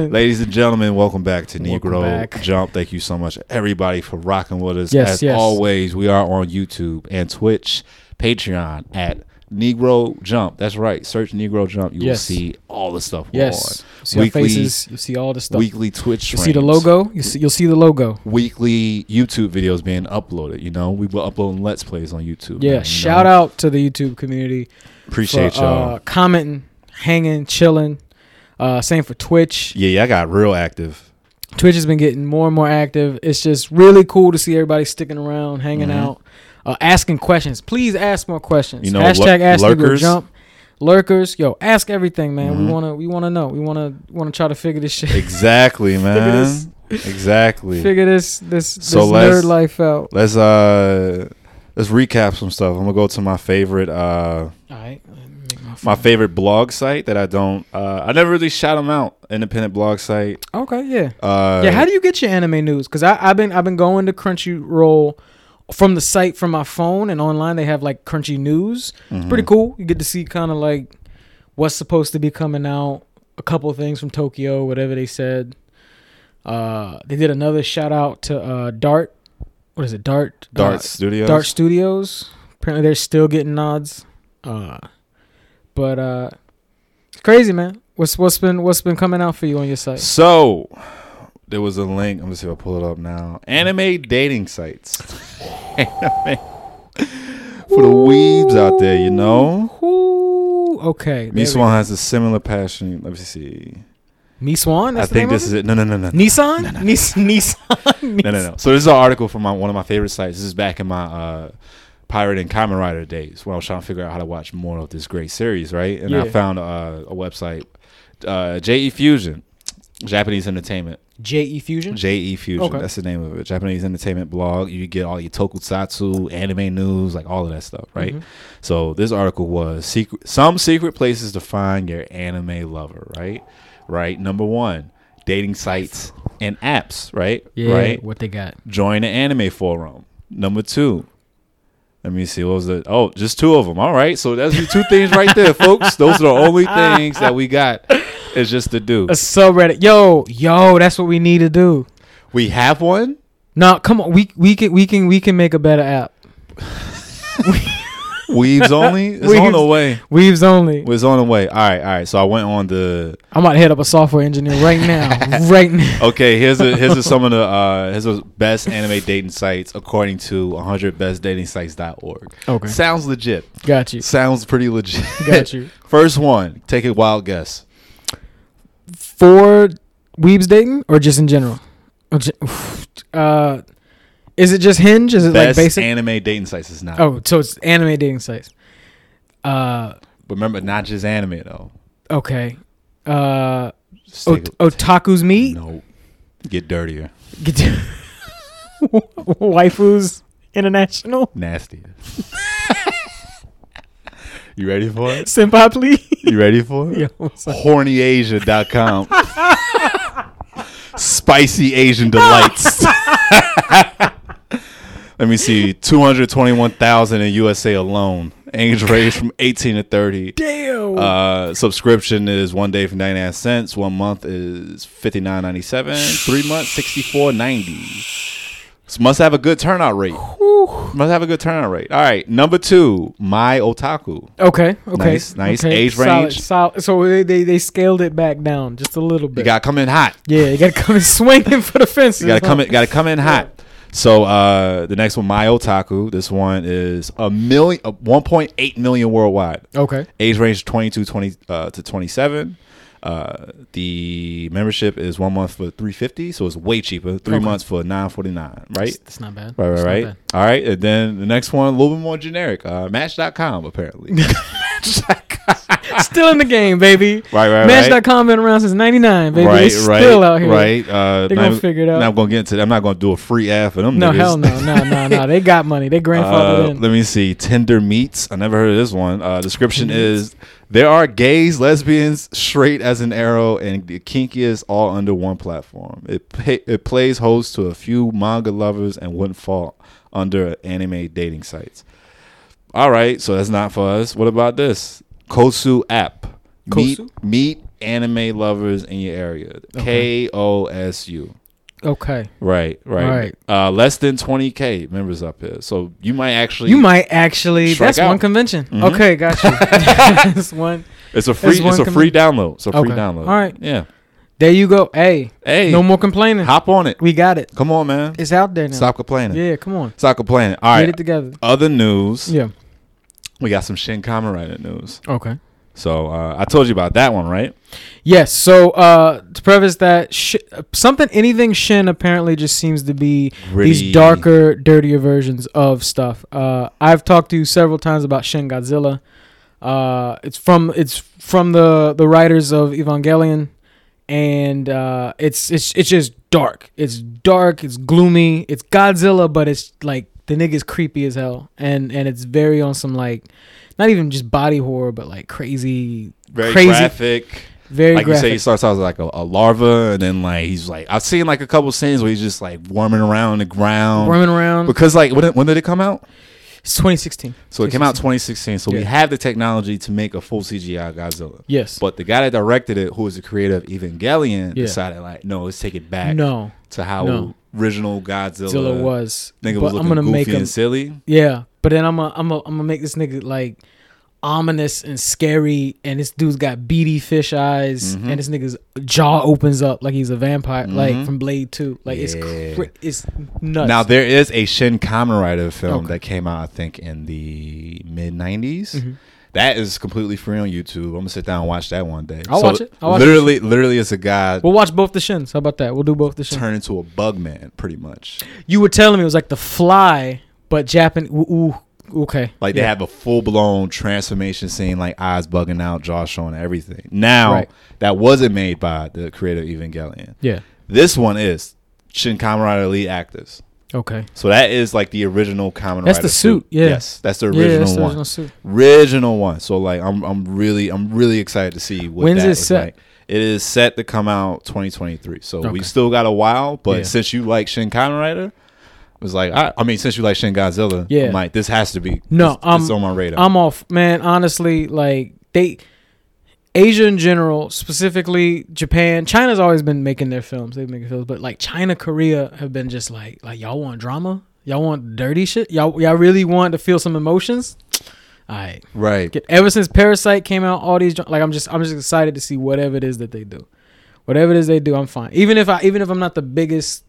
Ladies and gentlemen, welcome back to Welcome Negro back. Jump. Thank you so much, everybody, for rocking with us. Yes, As yes. always, we are on YouTube and Twitch, Patreon at Negro Jump. That's right. Search Negro Jump. You will see all the stuff Yes. See Weekly- our faces. You see all the stuff. Weekly Twitch you see the logo. You see, you'll see the logo. Weekly YouTube videos being uploaded. You know, we will upload Let's Plays on YouTube. Yeah. man, you shout know? out to the YouTube community. Appreciate for, y'all. Uh, commenting, hanging, chilling. Uh, same for Twitch. yeah, yeah, I got real active. Twitch has been getting more and more active. It's just really cool to see everybody sticking around, hanging Mhm. out, uh, asking questions. Please ask more questions. You know, Hashtag lur- ask lurkers. jump. Lurkers, yo, ask everything, man. Mhm. We wanna, we wanna know. We wanna, wanna try to figure this shit. Exactly, man. exactly. figure this, this, this So nerd life out. Let's uh let's recap some stuff. I'm gonna go to my favorite uh All right. My favorite blog site that I don't uh I never really shout them out. Independent blog site. Okay, yeah. Uh yeah, how do you get your anime news? Because I've been I've been going to Crunchyroll from the site from my phone and online. They have like Crunchy News. It's mhm. pretty cool. You get to see kind of like what's supposed to be coming out. A couple of things from Tokyo, whatever they said. Uh, they did another shout out to uh, Dart. What is it? Dart. Dart uh, Studios. Dart Studios. Apparently, they're still getting nods. Uh, but uh, it's crazy, man. What's what's been what's been coming out for you on your site? So there was a link. I'm gonna see if I pull it up now. Anime dating sites. Anime. For the weebs out there, you know. Ooh, okay. Me Swan has a similar passion. Let me see. Me Swan. I think this is it. No, no, no, no. Nissan. Nis- Nissan. No, no, no. So this is an article from my, one of my favorite sites. This is back in my uh, pirate and Kamen Rider days when I was trying to figure out how to watch more of this great series, right? And I found uh, a website, uh, JE Fusion, Japanese Entertainment. J.E. Fusion. JE Fusion, Okay. that's the name of it. Japanese Entertainment blog. You get all your tokusatsu, anime news, like all of that stuff, right? Mhm. So this article was secret, some secret places to find your anime lover, right? Right. Number one, dating sites and apps, right? Yeah. Right. What they got? Join an anime forum. Number two. Let me see. What was it? Oh, just two of them. All right. So that's the two things right there, folks. Those are the only things that we got. It's just to do. A subreddit. Yo, yo, that's what we need to do. We have one. No, come on. We we can we can we can make a better app. Weebs only. It's on Weaves. the way. Weebs only. It's on the way. All right. All right. So I went on the. I'm about to hit up a software engineer right now. right now. Okay. Here's a here's a, some of the uh here's the best anime dating sites according to 100bestdatingsites.org. Okay. Sounds legit. Got you. Sounds pretty legit. Got you. First one. Take a wild guess. For Weebs dating or just in general? Uh, is it just Hinge? Is it Best like basic? anime dating sites is not. oh, so it's anime dating sites. Uh, But remember, not just anime though. okay. Uh, ot- otaku's meet. No. Get dirtier. Get to- Waifus International. Nastier. you ready for it? Senpai, please. You ready for it? Yeah, hornyasia.com. Spicy Asian delights. Let me see. 221,000 in USA alone. Age range from 18 to 30. Damn. Uh, subscription is one day for 99 cents. One month is 59.97. Three months, 64.90. So must have a good turnout rate. Must have a good turnout rate. All right. Number two, My Otaku. okay. Okay. Nice, nice. okay. Age Solid, range? solid. So they, they they scaled it back down just a little bit. You got to come in hot. yeah, you got to come in swinging for the fences. You gotta come in. Gotta come in hot. So uh, the next one, My Otaku. This one is a million, uh, 1.8 million worldwide. Okay. Age range 22 20, uh, to 27. Uh, the membership is one month for 350, so it's way cheaper. Three Okay. months for 949, right? That's not bad. Right, right, right. All right, and then the next one, a little bit more generic. Uh, Match.com, apparently. Still in the game, baby. right, right, right. Match.com been around since '99, baby. right, they right, still out here. right. Uh, They not gonna figure it out. Not gonna get into that. I'm not gonna do a free ad for them. No, niggas. hell no, no, no, no. They got money. They grandfathered Uh, in. let me see. Tinder meets. I never heard of this one. Uh, description is there are gays, lesbians, straight as an arrow, and the kinkiest all under one platform. It pay, it plays host to a few manga lovers and wouldn't fall under anime dating sites. All right, so that's not for us. What about this? Kosu app. Meet Kosu? meet anime lovers in your area. K O S U. Okay. O S U. Okay. Right, right, Right. Uh, less than 20k members up here, so you might actually. You might actually. That's one out. convention. Mhm. Okay, got you. that's one. It's a free. It's one It's a free download. It's a free Okay. download. All right. Yeah. There you go. Hey, Hey. no more complaining. Hop on it. We got it. Come on, man. It's out there now. Stop complaining. Yeah, come on. Stop complaining. All right. Get it together. Other news. Yeah. We got some Shin Kamen Rider news. Okay. So uh, I told you about that one, right? Yes. So uh, to preface that, sh- something, anything Shin apparently just seems to be Gritty. these darker, dirtier versions of stuff. Uh, I've talked to you several times about Shin Godzilla. Uh, it's from it's from the the writers of Evangelion, and uh, it's it's it's just dark. It's dark. It's gloomy. It's Godzilla, but it's like the nigga's creepy as hell, and and it's very on some like not even just body horror, but like crazy, Very crazy, graphic. very like you say, graphic. he starts out as like a, a larva, and then like he's like I've seen like a couple scenes where he's just like worming around the ground. Roaming around. Because like when, when did it come out? It's 2016. So it came out 2016. So we Yeah. have the technology to make a full CGI Godzilla. Yes. But the guy that directed it, who was the creator of Evangelion, Yeah. decided like, no, let's take it back no, to how No. Original Godzilla, Zilla was. Nigga but was looking I'm gonna goofy make him. and silly. Yeah, but then I'm gonna I'm gonna I'm gonna make this nigga like ominous and scary, and this dude's got beady fish eyes, Mhm. and this nigga's jaw opens up like he's a vampire, like Mhm. from Blade Two. Like it's Yeah. it's nuts. Now there is a Shin Kamen Rider film Okay. that came out, I think, in the mid '90s. Mhm. That is completely free on YouTube. I'm gonna sit down and watch that one day. I'll watch it. I'll watch literally, literally, it's a guy we'll watch both the shins. How about that? We'll do both the shins. Turn into a bug man, pretty much. You were telling me it was like the Fly, but Japan. Ooh, ooh, okay. Like they Yeah. have a full blown transformation scene, like eyes bugging out, jaw showing, everything. Now Right. that wasn't made by the creator Evangelion. Yeah. This one is Shin Kamen Rider lead actors. Okay. So that is like the original Kamen Rider. That's Rider the suit, yeah. Yes, that's the yeah, original that's the one. original suit. Original one. So like I'm I'm really I'm really excited to see what When's that it set? like. It is set to come out 2023. So we still got a while, but Yeah. since you like Shin Kamen Rider, it was like I, I mean since you like Shin Godzilla, Yeah. I'm like this has to be No, I'm um, on my radar. I'm off, man. Honestly, like they, Asia in general, specifically Japan, China's always been making their films. They've been making films, but like China, Korea have been just like, like y'all want drama, y'all want dirty shit, y'all y'all really want to feel some emotions. All right, right. Get, ever since Parasite came out, all these like I'm just I'm just excited to see whatever it is that they do, whatever it is they do, I'm fine. Even if I even if I'm not the biggest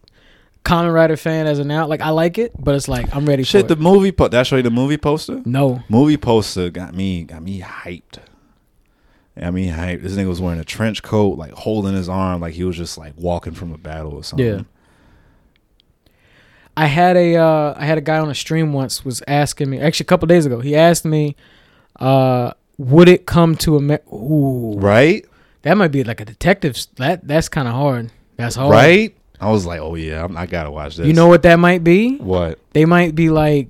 Kamen Rider fan as of now, like I like it, but it's like I'm ready Shit, the movie po- that show you the movie poster? No, Movie poster got me got me hyped. I mean, hyped. This nigga was wearing a trench coat, like holding his arm, like he was just like walking from a battle or something. Yeah. I had a uh, I had a guy on a stream once was asking me actually a couple days ago. He asked me, uh, "Would it come to a Ooh, Right? that might be like a detective. That that's kind of hard. That's hard, Right? I was like, oh yeah, I'm, I gotta watch this. You know what that might be? what? They might be like,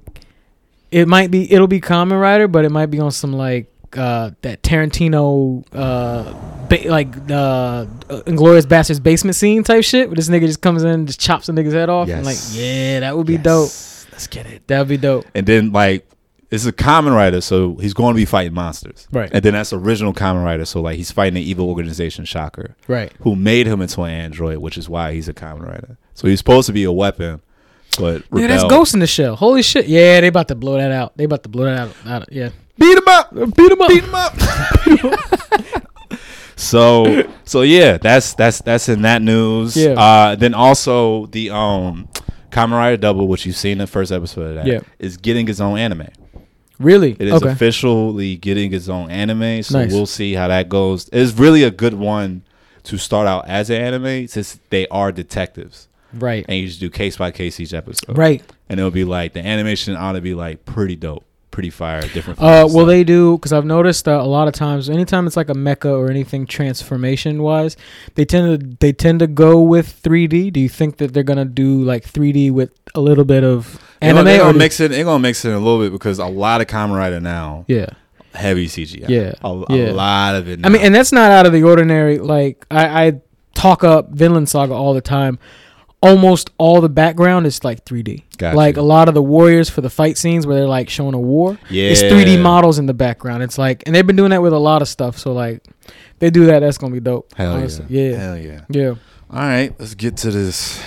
it might be it'll be Kamen Rider, but it might be on some like uh, that Tarantino uh, ba- like uh, Inglourious Basterds basement scene type shit. Where this nigga just comes in, and just chops a nigga's head off, and like, yeah, that would be Yes. dope. Let's get it. That'd be dope. And then like it's a Kamen Rider, so he's going to be fighting monsters. Right. And then that's original Kamen Rider, so like he's fighting the evil organization Shocker, Right. who made him into an android, which is why he's a Kamen Rider. So he's supposed to be a weapon, but Yeah, that's rebelled. Ghost in the Shell. Holy shit. Yeah, they about to blow that out. They about to blow that out. out yeah. Beat him up. Beat him up. Beat him up. so so yeah, that's that's that's in that news. Yeah. Uh, then also the um Kamen Rider Double, which you've seen the first episode of that, Yeah. is getting its own anime. Really? It is okay. officially getting its own anime, so Nice. we'll see how that goes. It's really a good one to start out as an anime, since they are detectives, right. and you just do case by case each episode, Right. And it'll be like the animation ought to be like pretty dope, pretty fire, different. Uh, from will stuff. they do? Because I've noticed that a lot of times, anytime it's like a mecha or anything transformation wise, they tend to they tend to go with 3D. Do you think that they're gonna do like 3D with a little bit of They're gonna, they're or gonna do- mix it. They're gonna mix it a little bit because a lot of Kamen Rider now yeah, heavy CGI. Yeah, a, yeah. a lot of it. Now. I mean, and that's not out of the ordinary. Like I, I talk up Vinland Saga all the time. Almost all the background is like 3D. Got like a lot of the warriors for the fight scenes where they're like showing a war. yeah, It's 3D models in the background. It's like, and they've been doing that with a lot of stuff. So like, they do that, that's gonna be dope. Hell honestly. yeah. yeah, Hell yeah. yeah. All right, let's get to this.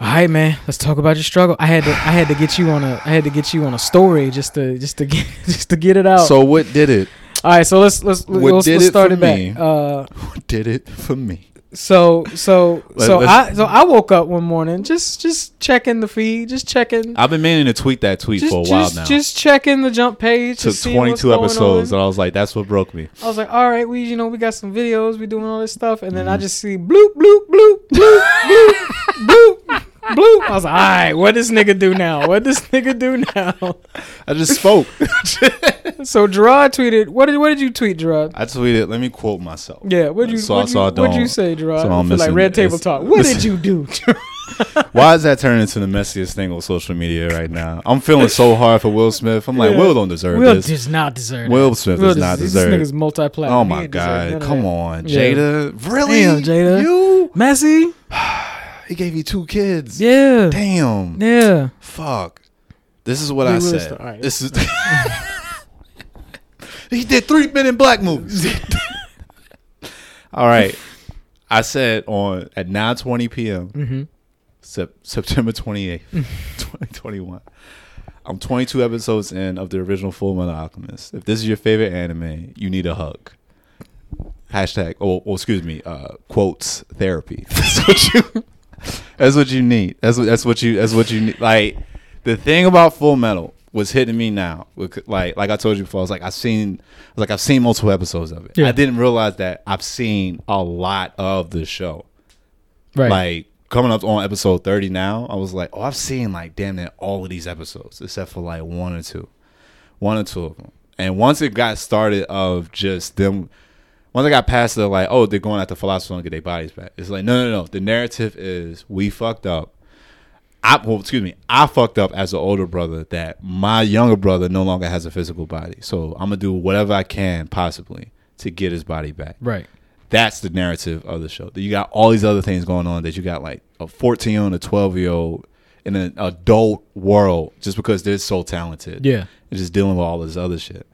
All right, man. Let's talk about your struggle. I had to, I had to get you on a, I had to get you on a story just to, just to get, just to get it out. So what did it? All right, so let's let's What let's, did let's it start for it back. me? Uh, What did it for me? So so so I so I woke up one morning just just checking the feed, just checking. I've been meaning to tweet that tweet just, for a while just, now. just checking the jump page. Took seeing what's 22 episodes, on. and I was like, "That's what broke me." I was like, all right, we you know we got some videos, we doing all this stuff, and then I Mhm. just see bloop bloop bloop bloop bloop bloop bloop. I was like, all right, what this nigga do now? What this nigga do now? I just spoke. So Gerard tweeted. What did what did you tweet, Gerard? I tweeted. Let me quote myself. Yeah, what did you So- what so I you, what'd you say, Gerard? so I I don't like red table talk. What listen. did you do? Why is that turning into the messiest thing on social media right now? I'm feeling so hard for Will Smith. I'm like, Yeah. Will don't deserve Will this. does not deserve. that. Will Smith Will does not this deserve. This nigga's multi-platinum. Oh my ain't deserve none god! Come that. on, Yeah. Jada. Really? Damn, Jada. You? Messi. He gave you two kids. Yeah. Damn. Yeah. Fuck. This is what Wait, I Will said. Smith. All right. This is. he did three Men in Black movies. All right. I said on at 9:20 p.m. Mm-hmm. Sep- September 28th, 2021. I'm 22 episodes in of the original Full Metal Alchemist. If this is your favorite anime, you need a hug. Hashtag, or, or excuse me, uh, quotes therapy. That's what you. That's what you need. That's what. That's what you. That's what you need. Like the thing about Full Metal was hitting me now. Like like I told you before, I was like I've seen, like I've seen multiple episodes of it. Yeah. I didn't realize that I've seen a lot of the show Right. like coming up on episode 30 now i was like oh i've seen like damn near all of these episodes except for like one or two one or two of them and once it got started of just them once i got past the like oh they're going after philosophers to get their bodies back it's like no no no the narrative is we fucked up I, well, excuse me, I fucked up as an older brother that my younger brother no longer has a physical body. So I'm gonna do whatever I can possibly to get his body back right. that's the narrative of the show. You got all these other things going on that you got like a 14 year old and a 12 year old in an adult world just because they're so talented. Yeah. And just dealing with all this other shit.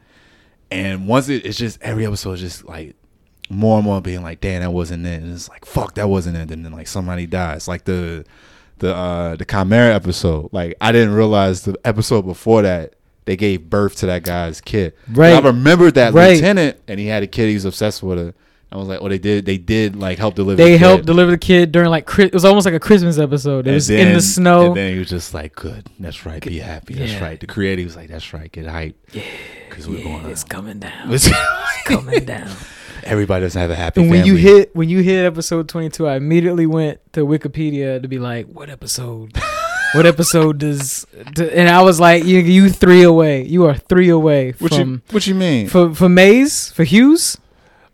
And once it, it's just every episode is just like more and more being like, damn, that wasn't it. And it's like, fuck, that wasn't it. And then like somebody dies. Like the the uh the Chimera episode. Like I didn't realize the episode before that they gave birth to that guy's kid. Right. I remembered that Right. lieutenant and he had a kid he was obsessed with her. I was like, oh, they did. They did like help deliver. They the helped kid. deliver the kid during like Chris- it was almost like a Christmas episode. It And was then- in the snow. And then he was just like, good. That's right. Be happy. That's yeah. right. The creator was like, that's right. Get hype. Yeah. Because we're going. it's coming down. It's- coming down. Everybody doesn't have a happy. And when you hit when you hit episode twenty two, I immediately went to Wikipedia to be like, what episode? what episode does? d- And I was like, you you three away. You are three away what from you what you mean? for for Maes for Hughes.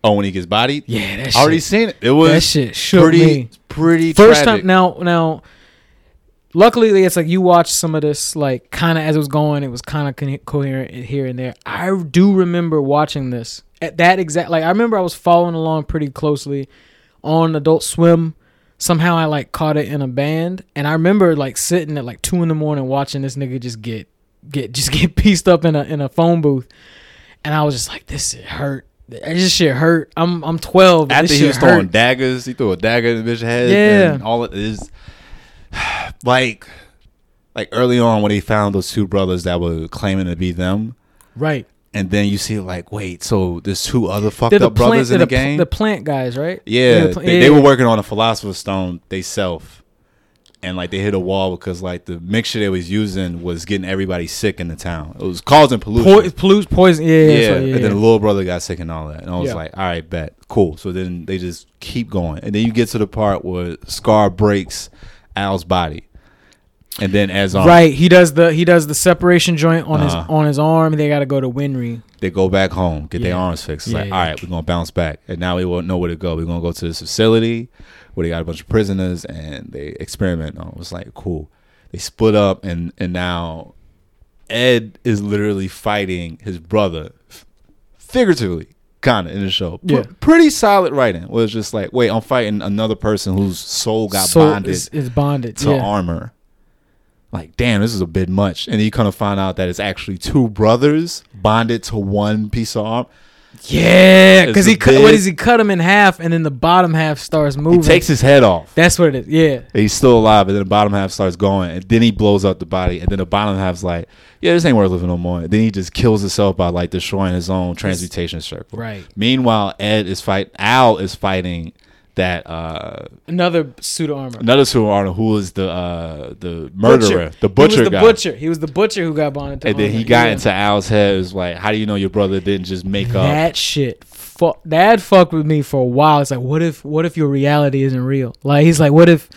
oh, when he gets bodied. Yeah, that shit. I already seen it. It was that shit pretty me. pretty First tragic. time now now. Luckily, it's like you watched some of this like kind of as it was going. It was kind of co- coherent here and there. I do remember watching this at that exact like I remember I was following along pretty closely on Adult Swim. Somehow I like caught it in a band, and I remember like sitting at like two in the morning watching this nigga just get get just get pieced up in a in a phone booth, and I was just like, this shit hurt. This shit hurt. I'm I'm 12. After he was throwing daggers, he threw a dagger in the bitch's head. Yeah. and all it is like like early on when he found those two brothers that were claiming to be them. right. And then you see like, wait, so there's two other fucked the up brothers plant, in the they're game. The plant guys, right? Yeah, the pla- they, they were working on a philosopher's stone they self, and like they hit a wall because like the mixture they was using was getting everybody sick in the town. It was causing pollution. Po- pollution, poison. Yeah, yeah, yeah, yeah, and then the little brother got sick and all that, and I was Yeah. like, all right, bet, cool. So then they just keep going, and then you get to the part where Scar breaks Al's body, and then as um, right. He does the he does the separation joint on his Uh-huh. on his arm. They got to go to Winry. they go back home, get their arms fixed. It's Yeah, like, yeah. all right, we're gonna bounce back, and now we won't know where to go. We're gonna go to this facility where they got a bunch of prisoners and they experiment on. It was like cool. They split up, and and now Ed is literally fighting his brother, figuratively, kind of in the show. Yeah. pretty solid writing. Was just like, wait, I'm fighting another person whose soul got So bonded Is, is bonded to yeah. armor. Like, damn, this is a bit much. And you kind of find out that it's actually two brothers bonded to one piece of armor. Yeah, because he cut, what big- he cut him in half, and then the bottom half starts moving. He takes his head off. That's what it is. Yeah, He's still alive, and then the bottom half starts going, and then he blows up the body, and then the bottom half's like, "Yeah, this ain't worth living no more." And then he just kills himself by like destroying his own transmutation circle. right. Meanwhile, Ed is fight. Al is fighting that uh Another pseudo armor. another super Arnold who is the uh the murderer, the butcher He was the guy. butcher. He was the butcher who got bonded to. And then he got Yeah. into Al's head. It was like, how do you know your brother didn't just make up? that shit. Fu- that fucked with me for a while. It's like, what if, what if your reality isn't real? Like he's like, what if,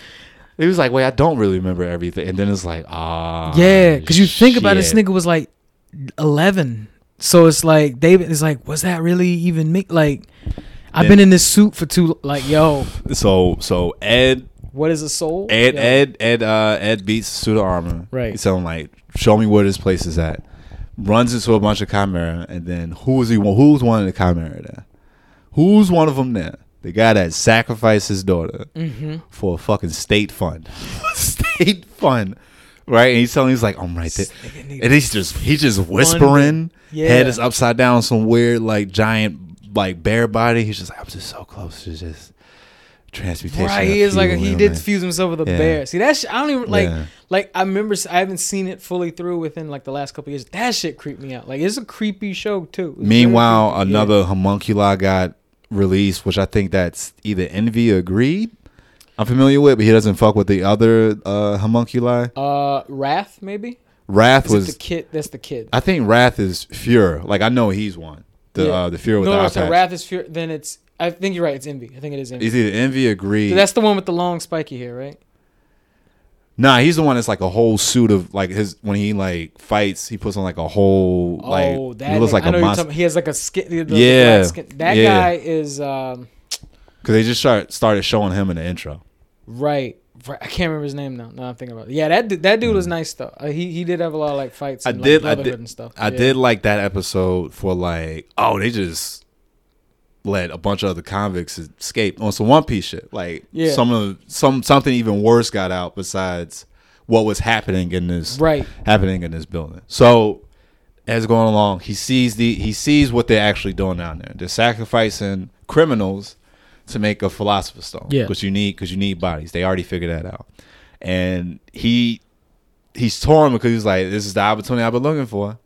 He was like, wait, I don't really remember everything. And then it's like, ah, yeah, because you think about it, this nigga was like eleven. So it's like David is like, was that really even me? Like, I've Then- been in this suit for too. Like, yo, So so Ed what is a soul? Ed Yo. Ed Ed uh Ed beats pseudo armor. Right. He's telling like, show me where this place is at. Runs into a bunch of chimera, and then who's he? Who's one of the chimera there? Who's one of them there? The guy that sacrificed his daughter Mhm. for a fucking state fund. state fund. Right? And he's telling he's like, I'm right there. And he's just he's just whispering. Yeah. Head is upside down, some weird like giant like bare body. He's just like, I'm just so close to just transmutation. Right, he is like he did fuse himself with a Yeah. bear. See that shit, I don't even like Yeah. like I remember I haven't seen it fully through within like the last couple years. That shit creeped me out. Like it's a creepy show too. Meanwhile, creepy. Yeah. another homunculi got released, which I think that's either Envy or Greed. I'm familiar with, but he doesn't fuck with the other uh, homunculi. uh Wrath maybe. Wrath Is was, the kid? That's the kid. I think Wrath is Fuhrer. Like I know he's one. The Yeah. uh, the Fuhrer with no, the no, eye so patch. Wrath is fear. Then it's. I think you're right. It's Envy. I think it is Envy. It's either Envy or Greed. So that's the one with the long spiky hair, right? Nah, he's the one that's like a whole suit of like his when he like fights, he puts on like a whole like oh, that he looks like a monster. He has like a skin. The, the Yeah, skin. That yeah. guy is um because they just start, started showing him in the intro. right. I can't remember his name now. Now I'm thinking about it. Yeah, that dude, that dude was nice though. Uh, he he did have a lot of like fights. Mm. I did- I like, Brotherhood did- and stuff. I Yeah. did like that episode for like oh they just let a bunch of other convicts escape on some One Piece shit. Like Yeah. some of some something even worse got out besides what was happening in this Right. happening in this building. So as going along, he sees the he sees what they're actually doing down there. They're sacrificing criminals to make a philosopher's stone. Yeah. because you need because you need bodies. They already figured that out, and he he's torn because he's like, this is the opportunity I've been looking for,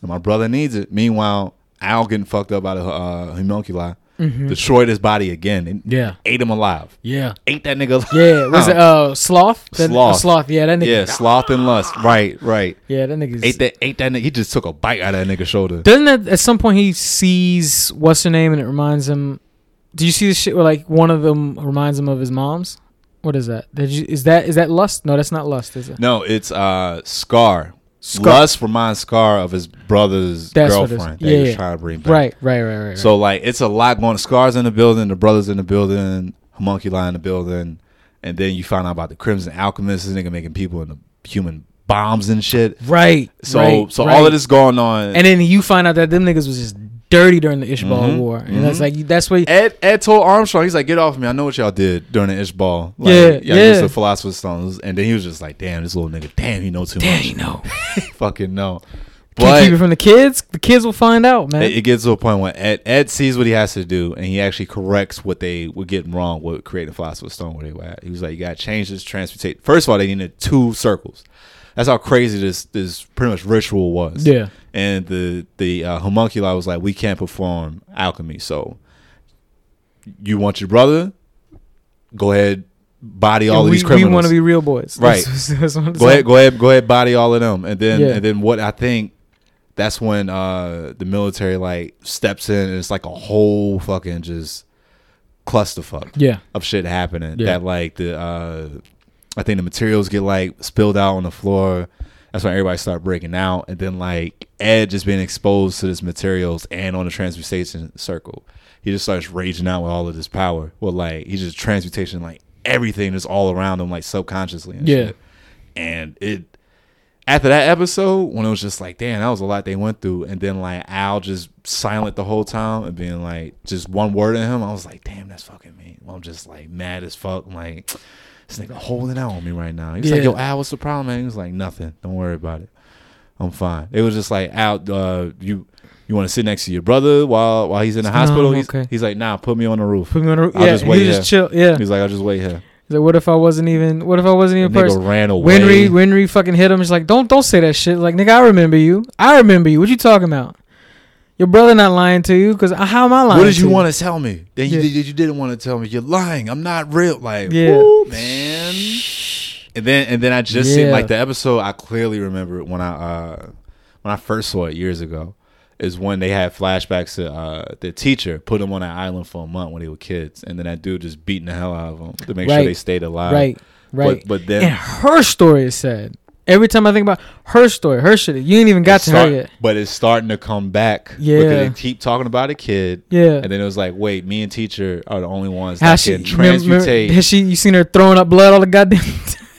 and my brother needs it. Meanwhile, Al getting fucked up out of uh, homunculi, destroyed his body again and Mm-hmm. Yeah. ate him alive. Yeah. Ate that nigga. Alive. Yeah. Was it uh sloth? That- Sloth. uh, sloth. Yeah. That nigga. Yeah, sloth and lust. Right, right. Yeah. That nigga. Ate that. Ate that. Nigga. He just took a bite out of that nigga's shoulder. Doesn't that at some point he sees what's her name and it reminds him? Do you see the shit where like one of them reminds him of his mom's? What is that? Did you, is that is that lust? No, that's not lust. Is it? No, it's uh Scar. Scar. Lust reminds Scar of his brother's That's what it is. girlfriend. Yeah, They was trying to bring back. Right, right, right, right. right. So like it's a lot going. Scars in the building, the brothers in the building, homunculi in the building, and then you find out about the Crimson Alchemist. This nigga making people into human bombs and shit. right. So right, so right. all of this going on. and then you find out that them niggas was just dirty during the Ishbal Mhm, War, and that's mhm. like that's where. Ed Ed told Armstrong, he's like, "Get off me! I know what y'all did during the Ishbal. Like, Yeah, yeah. used the Philosopher's Stones." And then he was just like, "Damn, this little nigga, damn, he know too Damn, much. you know. Fucking no." Can't But keep it from the kids. The kids will find out, man. it, it gets to a point where Ed, Ed sees what he has to do, and he actually corrects what they were getting wrong with creating Philosopher's Stone. Where they were at, he was like, "You got to change this transmutate." First of all, they needed two circles. That's how crazy this this pretty much ritual was. yeah. and the the uh, homunculi was like, "We can't perform alchemy, so you want your brother? Go ahead, body all we, these criminals. we want to be real boys. Right. That's- that's go saying. ahead, go ahead, go ahead, body all of them, and then Yeah. and then what I think." That's when uh, the military like steps in and it's like a whole fucking just clusterfuck Yeah. of shit happening. Yeah. That like the uh I think the materials get like spilled out on the floor. That's when everybody start breaking out, and then like Ed just being exposed to this materials and on the transmutation circle, he just starts raging out with all of this power. Well, like he's just transmutation like everything is all around him, like subconsciously. And Yeah. shit. and it after that episode when it was just like, damn, that was a lot they went through, and then like Al just silent the whole time and being like just one word in him, I was like, damn, that's fucking me. I'm just like mad as fuck. I'm like, this nigga holding out on me right now. He's like, yo, Al, what's the problem, man? He was like, nothing. Don't worry about it. I'm fine. It was just like Al, uh, you You want to sit next to your brother while while he's in the hospital? He's, okay. he's like, nah, put me on the roof. Put me on a, I'll yeah, just he wait just chill. Yeah. He's like, I'll just wait here. He's like, what if I wasn't even? What if I wasn't The even a person? nigga ran away. Winry, Winry fucking hit him. He's like, don't, don't say that shit. Like, nigga, I remember you. I remember you. What you talking about? Your brother not lying to you? Cause how am I lying? What did you want to tell me? Then you, Yeah. did- you didn't want to tell me. You're lying. I'm not real. Like, Yeah. woo, man. And then and then I just seen like the episode. I clearly remember it when I uh when I first saw it years ago. Is when they had flashbacks to uh the teacher put them on an island for a month when they were kids, and then that dude just beating the hell out of them to make sure they stayed alive. Right, right. But, but then and her story is sad. Every time I think about her story, her shit, you ain't even got it's to start- her yet. But it's starting to come back. Yeah. Because they keep talking about a kid. Yeah. And then it was like, wait, me and teacher are the only ones How that she can remember- remember- Has she? You seen her throwing up blood all the goddamn?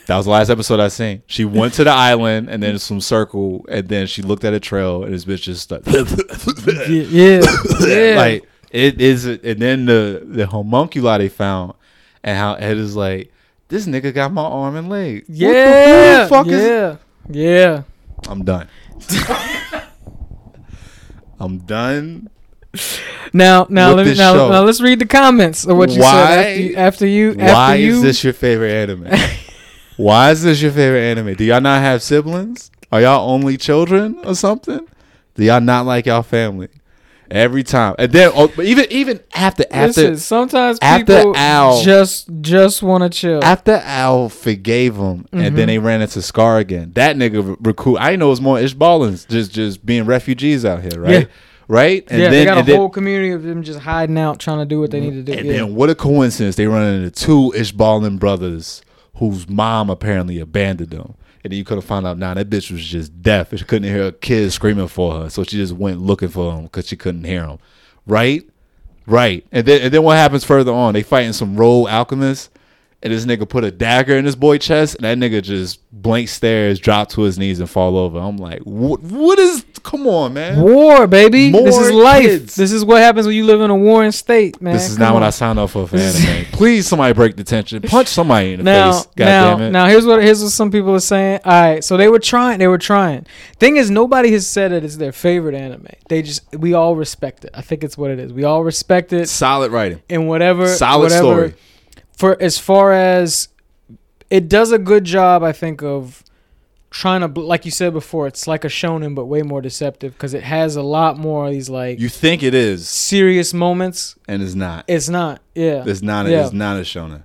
That was the last episode I seen. She went to the island and then some circle, and then she looked at a trail, and this bitch just started yeah, yeah, like it is. And then the the homunculi they found, and how Ed is like, this nigga got my arm and leg. What the- the yeah, fuck is- yeah, yeah. I'm done. I'm done. Now, now, let me, now, show. now, let's read the comments of what you Why- said after you. After you, Why you is this your favorite anime? Why is this your favorite anime? Do y'all not have siblings? Are y'all only children or something? Do y'all not like y'all family? Every time, and then oh, but even even after after Listen, sometimes after people Al- just just want to chill. after Al forgave him, and Mm-hmm. then they ran into Scar again. That nigga recruit. I know it's more Ishballins just just being refugees out here, right? Yeah. Right, and yeah, then they got a and then, whole community of them just hiding out, trying to do what they need to do. And yeah. then what a coincidence! They run into two Ishballin brothers whose mom apparently abandoned them. And then you could have found out now that bitch was just deaf. She couldn't hear a kid screaming for her, so she just went looking for him because she couldn't hear him. Right, right. And then and then what happens further on? They fighting some rogue alchemists, and this nigga put a dagger in this boy chest, and that nigga just blank stares, drop to his knees, and fall over. I'm like, what? What is? Come on, man. War, baby. this is life. kids. This is what happens when you live in a warring state, man. This is Come not what. I signed up for for anime. Please, somebody break the tension. Punch somebody in the now, face. God now, damn it. now, here's what here's what some people are saying. All right, so they were trying. They were trying. Thing is, nobody has said it is their favorite anime. They just we all respect it. I think it's what it is. We all respect it Solid writing. in whatever Solid whatever, story. For as far as it does a good job, I think of trying to bl- like you said before. It's like a shonen, but way more deceptive because it has a lot more of these like You think it is, serious moments. and it's not. It's not. Yeah. It's not. Yeah. It's not a shonen.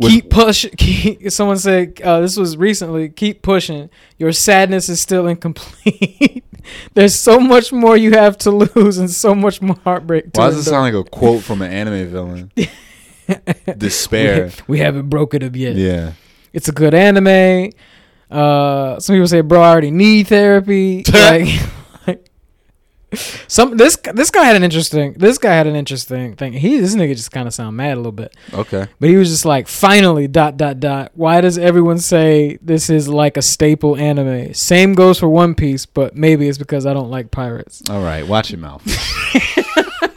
keep push. Keep, someone said uh, this was recently. Keep pushing. Your sadness is still incomplete. There's so much more you have to lose, and so much more heartbreak. To Why does it sound like a quote from an anime villain? Despair. We, we haven't broken up yet. Yeah. It's a good anime. Uh, some people say, "Bro, I already need therapy." like, like, some this this guy had an interesting. This guy had an interesting thing. He this nigga just kind of sound mad a little bit. Okay. But he was just like, finally, dot, dot, dot. Why does everyone say this is like a staple anime? Same goes for One Piece, but maybe it's because I don't like pirates. All right. Watch your mouth.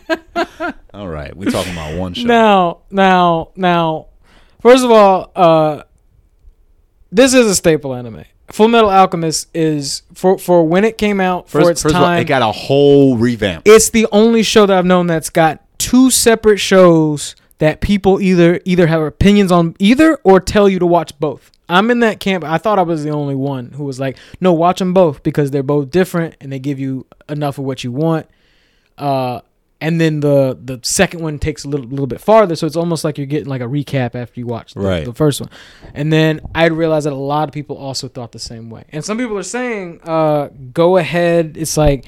All right. we're talking about one show. Now, now, now, first of all, uh, this is a staple anime. Full Metal Alchemist is, for, for when it came out, for its first of all, time, it got a whole revamp. it's the only show that I've known that's got two separate shows that people either either have opinions on either or tell you to watch both. I'm in that camp. I thought I was the only one who was like, no, watch them both because they're both different and they give you enough of what you want. Uh, and then the the second one takes a little little bit farther, so it's almost like you're getting like a recap after you watch the, Right. the first one. And then I realized that a lot of people also thought the same way. And some people are saying, uh, go ahead. It's like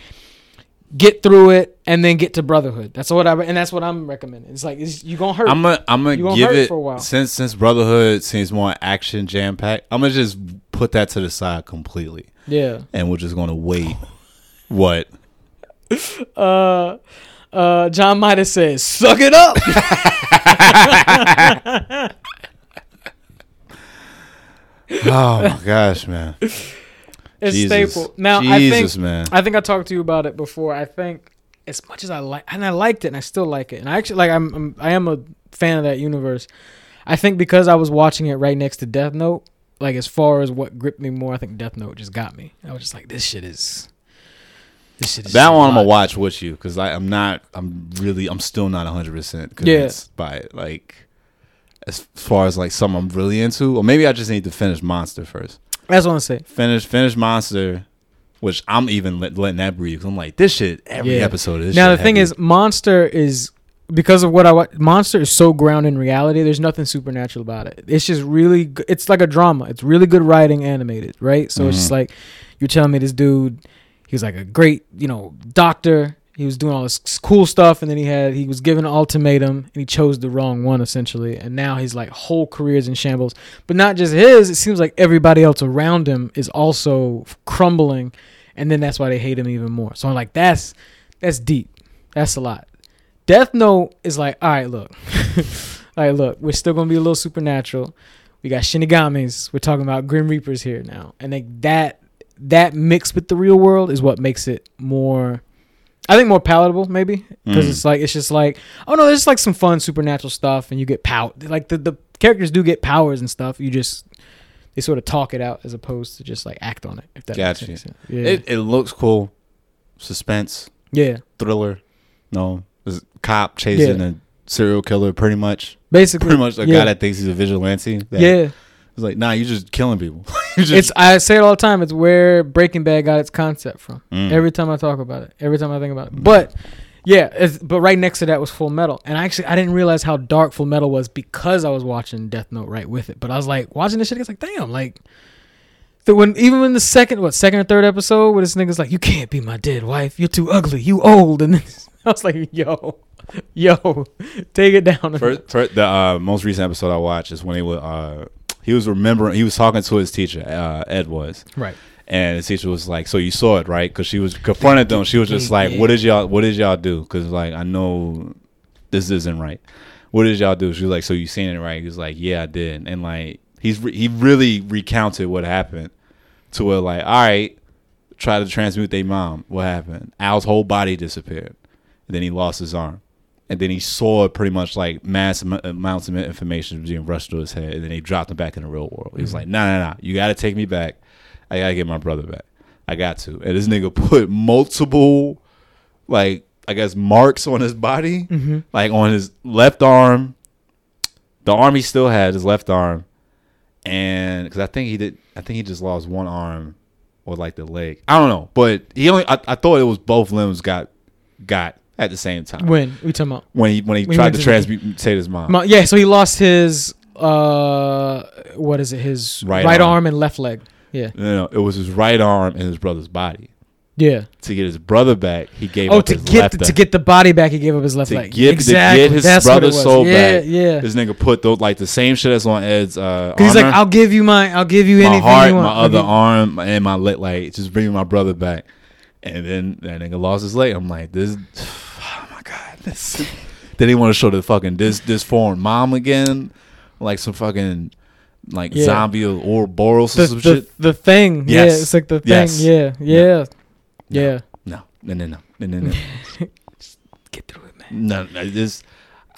get through it and then get to brotherhood. That's what I and that's what I'm recommending. It's like it's, you gonna hurt. I'm gonna I'm gonna gonna give hurt it for a while. since since Brotherhood seems more action jam packed. I'm gonna just put that to the side completely, yeah. and we're just gonna wait. What? Uh, uh, John have said, "Suck it up." Oh my gosh, man! It's Jesus. staple. Now Jesus, I think man. I think I talked to you about it before. I think as much as I like, and I liked it, and I still like it, and I actually like. I'm, I'm I am a fan of that universe. I think because I was watching it right next to Death Note, like as far as what gripped me more, I think Death Note just got me. I was just like, this shit is. This shit is That one I'm gonna watch with you because I'm not. I'm really. I'm still not 100 percent Yeah. convinced by it. Like as far as like something I'm really into, or maybe I just need to finish Monster first. That's what I'm saying. Finish finish Monster, which I'm even let, letting that breathe. 'cause I'm like this shit. Every Yeah. episode of this. now the thing heavy. is, Monster is because of what I watch. Monster is so grounded in reality. There's nothing supernatural about it. It's just really. It's like a drama. It's really good writing, animated, right? So it's just Mhm. like you're telling me this dude. He was like a great, you know, doctor. He was doing all this cool stuff, and then he had he was given an ultimatum, and he chose the wrong one essentially. And now his like whole career's in shambles. But not just his. It seems like everybody else around him is also crumbling, and then that's why they hate him even more. So I'm like, that's that's deep. That's a lot. Death Note is like, all right, look, all right, look, we're still gonna be a little supernatural. We got Shinigamis. We're talking about Grim Reapers here now, and like that that mixed with the real world is what makes it more. I think more palatable, maybe, because Mm. it's like it's just like, oh no, there's like some fun supernatural stuff, and you get power. Like the the characters do get powers and stuff. You just they sort of talk it out as opposed to just like act on it. If that Gotcha. makes sense. Yeah, it it looks cool, suspense, yeah, thriller. No, cop chasing Yeah. a serial killer. Pretty much, basically, pretty much a yeah. guy that thinks he's a vigilante. Yeah. It's like, nah, you're just killing people. just, It's I say it all the time. It's where Breaking Bad got its concept from. Mm. Every time I talk about it, every time I think about it. But yeah, it's, but right next to that was Full Metal, and I actually I didn't realize how dark Full Metal was because I was watching Death Note right with it. But I was like watching this shit, it's like damn, like. The when even when the second what second or third episode where this nigga's like you can't be my dead wife you're too ugly you old and I was like yo yo take it down First, first, the uh, most recent episode I watched is when they were uh, he was remembering he was talking to his teacher uh, Ed was. Right. And the teacher was like so you saw it right? Because she was confronted them. She was just like what did y'all what did y'all do? Because like I know this isn't right. What did y'all do? She was like so you seen it right? He was like yeah I did. And like he's re- he really recounted what happened to where like all right try to transmute their mom. What happened? Al's whole body disappeared. And then he lost his arm and then he saw pretty much like mass amounts of information being rushed to his head, and then he dropped him back in the real world. He was like, "Nah, nah, nah, you got to take me back. I gotta get my brother back. I got to." And this nigga put multiple, like I guess, marks on his body, mm-hmm. like on his left arm, the arm he still had, his left arm, and because I think he did, I think he just lost one arm or like the leg. I don't know, but he only. I, I thought it was both limbs got got at the same time when we talking about when he when he When tried went to transmute his mom. Mo- yeah, so he lost his uh what is it? His Right right, arm. arm. and left leg. Yeah. no, no, it was his right arm and his brother's body. Yeah. To get his brother back, he gave Oh, up to his get left the, to get the body back, he gave up his left To leg. get- to get his That's brother's soul yeah, back. Yeah. This nigga put those like the same shit that's on Ed's uh, Because he's like, I'll give you my, I'll give you my anything heart, you want. my other give- arm, and my leg. Like, just bring my brother back. And then that nigga lost his leg. I'm like, this. My god, this. Then he want to show the fucking this this foreign mom again, like some fucking like Yeah. zombie or Ouroboros or some the, shit. the thing. Yes. Yeah, it's like the thing. Yes. Yeah, yeah, yeah. No, no, no, no, no, no, no. Get through it, man. no, no, this.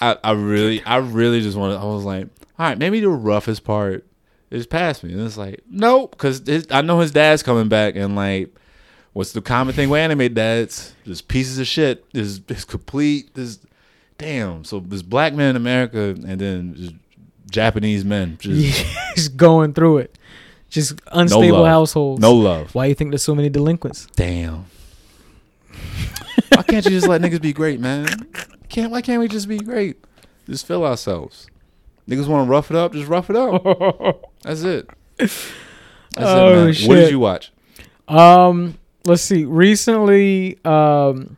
I, I really, I really just wanted. I was like, all right, maybe the roughest part is past me. And it's like, nope, because I know his dad's coming back, and like, what's the common thing with anime dads? Just pieces of shit. Is is complete. This, damn. So this black man in America, and then just Japanese men. Just He's going through it. Just unstable love. households. no love. Why you think there's so many delinquents? Damn. why can't you just let niggas be great, man? Can't why can't we just be great? Just fill ourselves. Niggas want to rough it up, just rough it up. That's it. That's Oh, it, man. What did you watch? Um, let's see. Recently, um,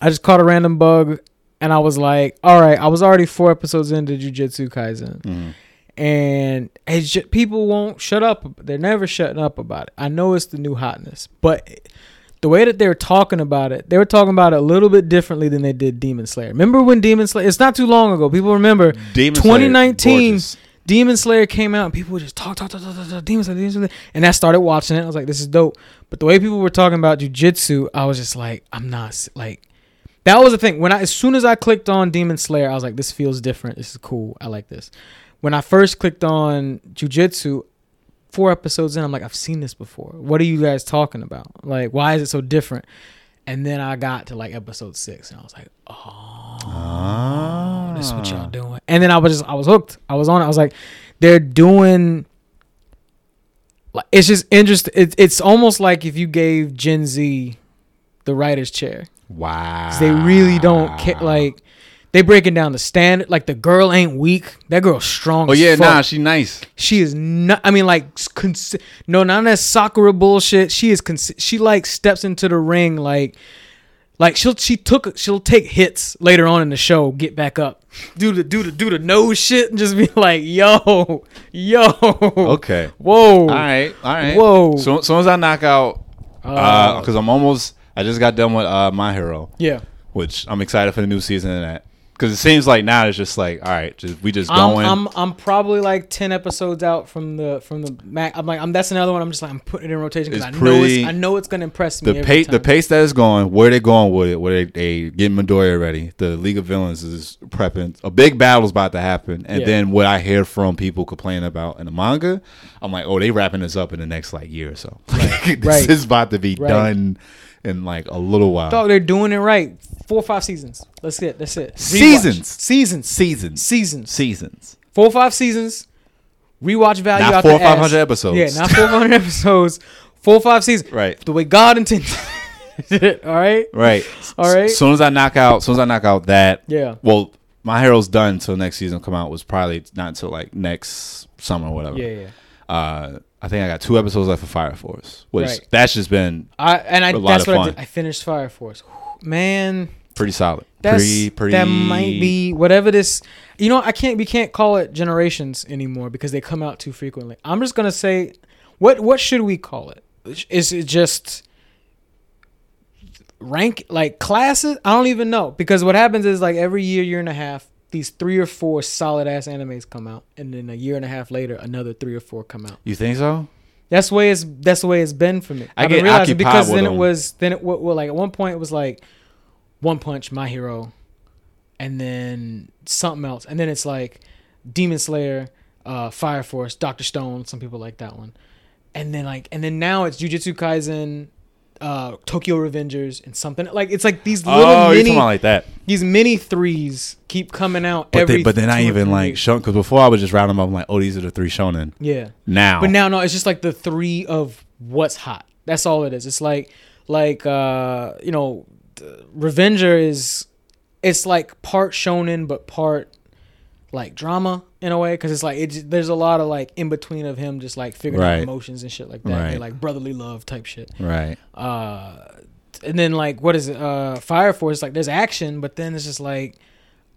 I just caught a random bug, and I was like, "All right." I was already four episodes into Jujutsu Kaisen, Mhm. and it's ju- people won't shut up. They're never shutting up about it. I know it's the new hotness, but the way that they were talking about it, they were talking about it a little bit differently than they did Demon Slayer. Remember when Demon Slayer? It's not too long ago. People remember Demon 2019 gorgeous. Demon Slayer came out and people would just talk, talk, talk, talk, talk, talk Demon Slayer, Demon Slayer. And I started watching it. I was like, this is dope. But the way people were talking about jujutsu, I was just like, I'm not like that was the thing. When I as soon as I clicked on Demon Slayer, I was like, this feels different. This is cool. I like this. When I first clicked on jujutsu, four episodes in, I'm like, I've seen this before. What are you guys talking about? Like, why is it so different? And then I got to like episode six, and I was like, "Oh, Ah. This is what y'all doing." And then I was just, I was hooked. I was on it. I was like, "They're doing." Like it's just interesting. It's it's almost like if you gave Gen Z the writer's chair. Wow. They really don't care. Like they breaking down the standard. Like the girl ain't weak. That girl's strong. Oh yeah, nah, she nice. She is not. I mean, like, cons- no, not that Sakura bullshit. She is. Cons- she like steps into the ring like, like she'll she took she'll take hits later on in the show, get back up, do the do the do the nose shit, and just be like, yo, yo, Okay. whoa, All right. All right. Whoa. So as soon as I knock out, Uh, because I'm almost, I just got done with uh, My Hero, yeah. which I'm excited for the new season of that. Because it seems like now it's just like, all right, just we just I'm, going. I'm I'm probably like ten episodes out from the from the Mac. I'm like I'm that's another one. I'm just like I'm putting it in rotation because I know it's I know it's gonna impress me. the pace, the pace that is going, where they going with it, where they, they getting Midoriya ready. The League of Villains is prepping. A big battle's about to happen, and Yeah. then what I hear from people complaining about in the manga, I'm like, oh, they wrapping this up in the next like year or so. Like, this right. is about to be Right. done in like a little while. Dog, they're doing it right. Four or five seasons. That's it. That's it. Rewatch. Seasons. Seasons. Seasons, Seasons. seasons. Four or five seasons. Rewatch value. Not out four or five hundred episodes. Yeah, not four hundred episodes. Four or five seasons. right, The way God intended. All right. right. All right. As soon as I knock out, as soon as I knock out that, Yeah. well, my hero's done until next season come out was probably not until like next summer or whatever. Yeah. Yeah. Uh, I think I got two episodes left for Fire Force, which Right. that's just been I and I A lot that's of what I fun. did. I finished Fire Force. Man, pretty solid. that's pretty, pretty. that might be whatever this. You know, I can't. We can't call it generations anymore because they come out too frequently. I'm just gonna say, what what should we call it? Is it just rank like classes? I don't even know because what happens is like every year, year and a half, these three or four solid ass animes come out, and then a year and a half later, another three or four come out. You think so? That's the way it's that's the way it's been for me. I been get realizing because then it was then it well, like at one point it was like One Punch, My Hero, and then something else, and then it's like Demon Slayer, uh, Fire Force, Doctor Stone. Some people like that one, and then like and then now it's Jujutsu Kaisen, uh, Tokyo Revengers, and something like it's like these little oh, you're mini talking about like that. These mini threes keep coming out But, every. they, but then I even like shown because before I was just rounding them up I'm like, oh, these are the three shonen. yeah. Now, But now, no, it's just like the three of what's hot. That's all it is. It's like, like, uh, you know, Revenger is, it's like part shonen but part like drama in a way because it's like it. There's a lot of like in between of him just like figuring out emotions and shit like that. Right. And, like brotherly love type shit. right? Uh, and then like what is it? Uh, Fire Force. Like there's action, but then it's just like,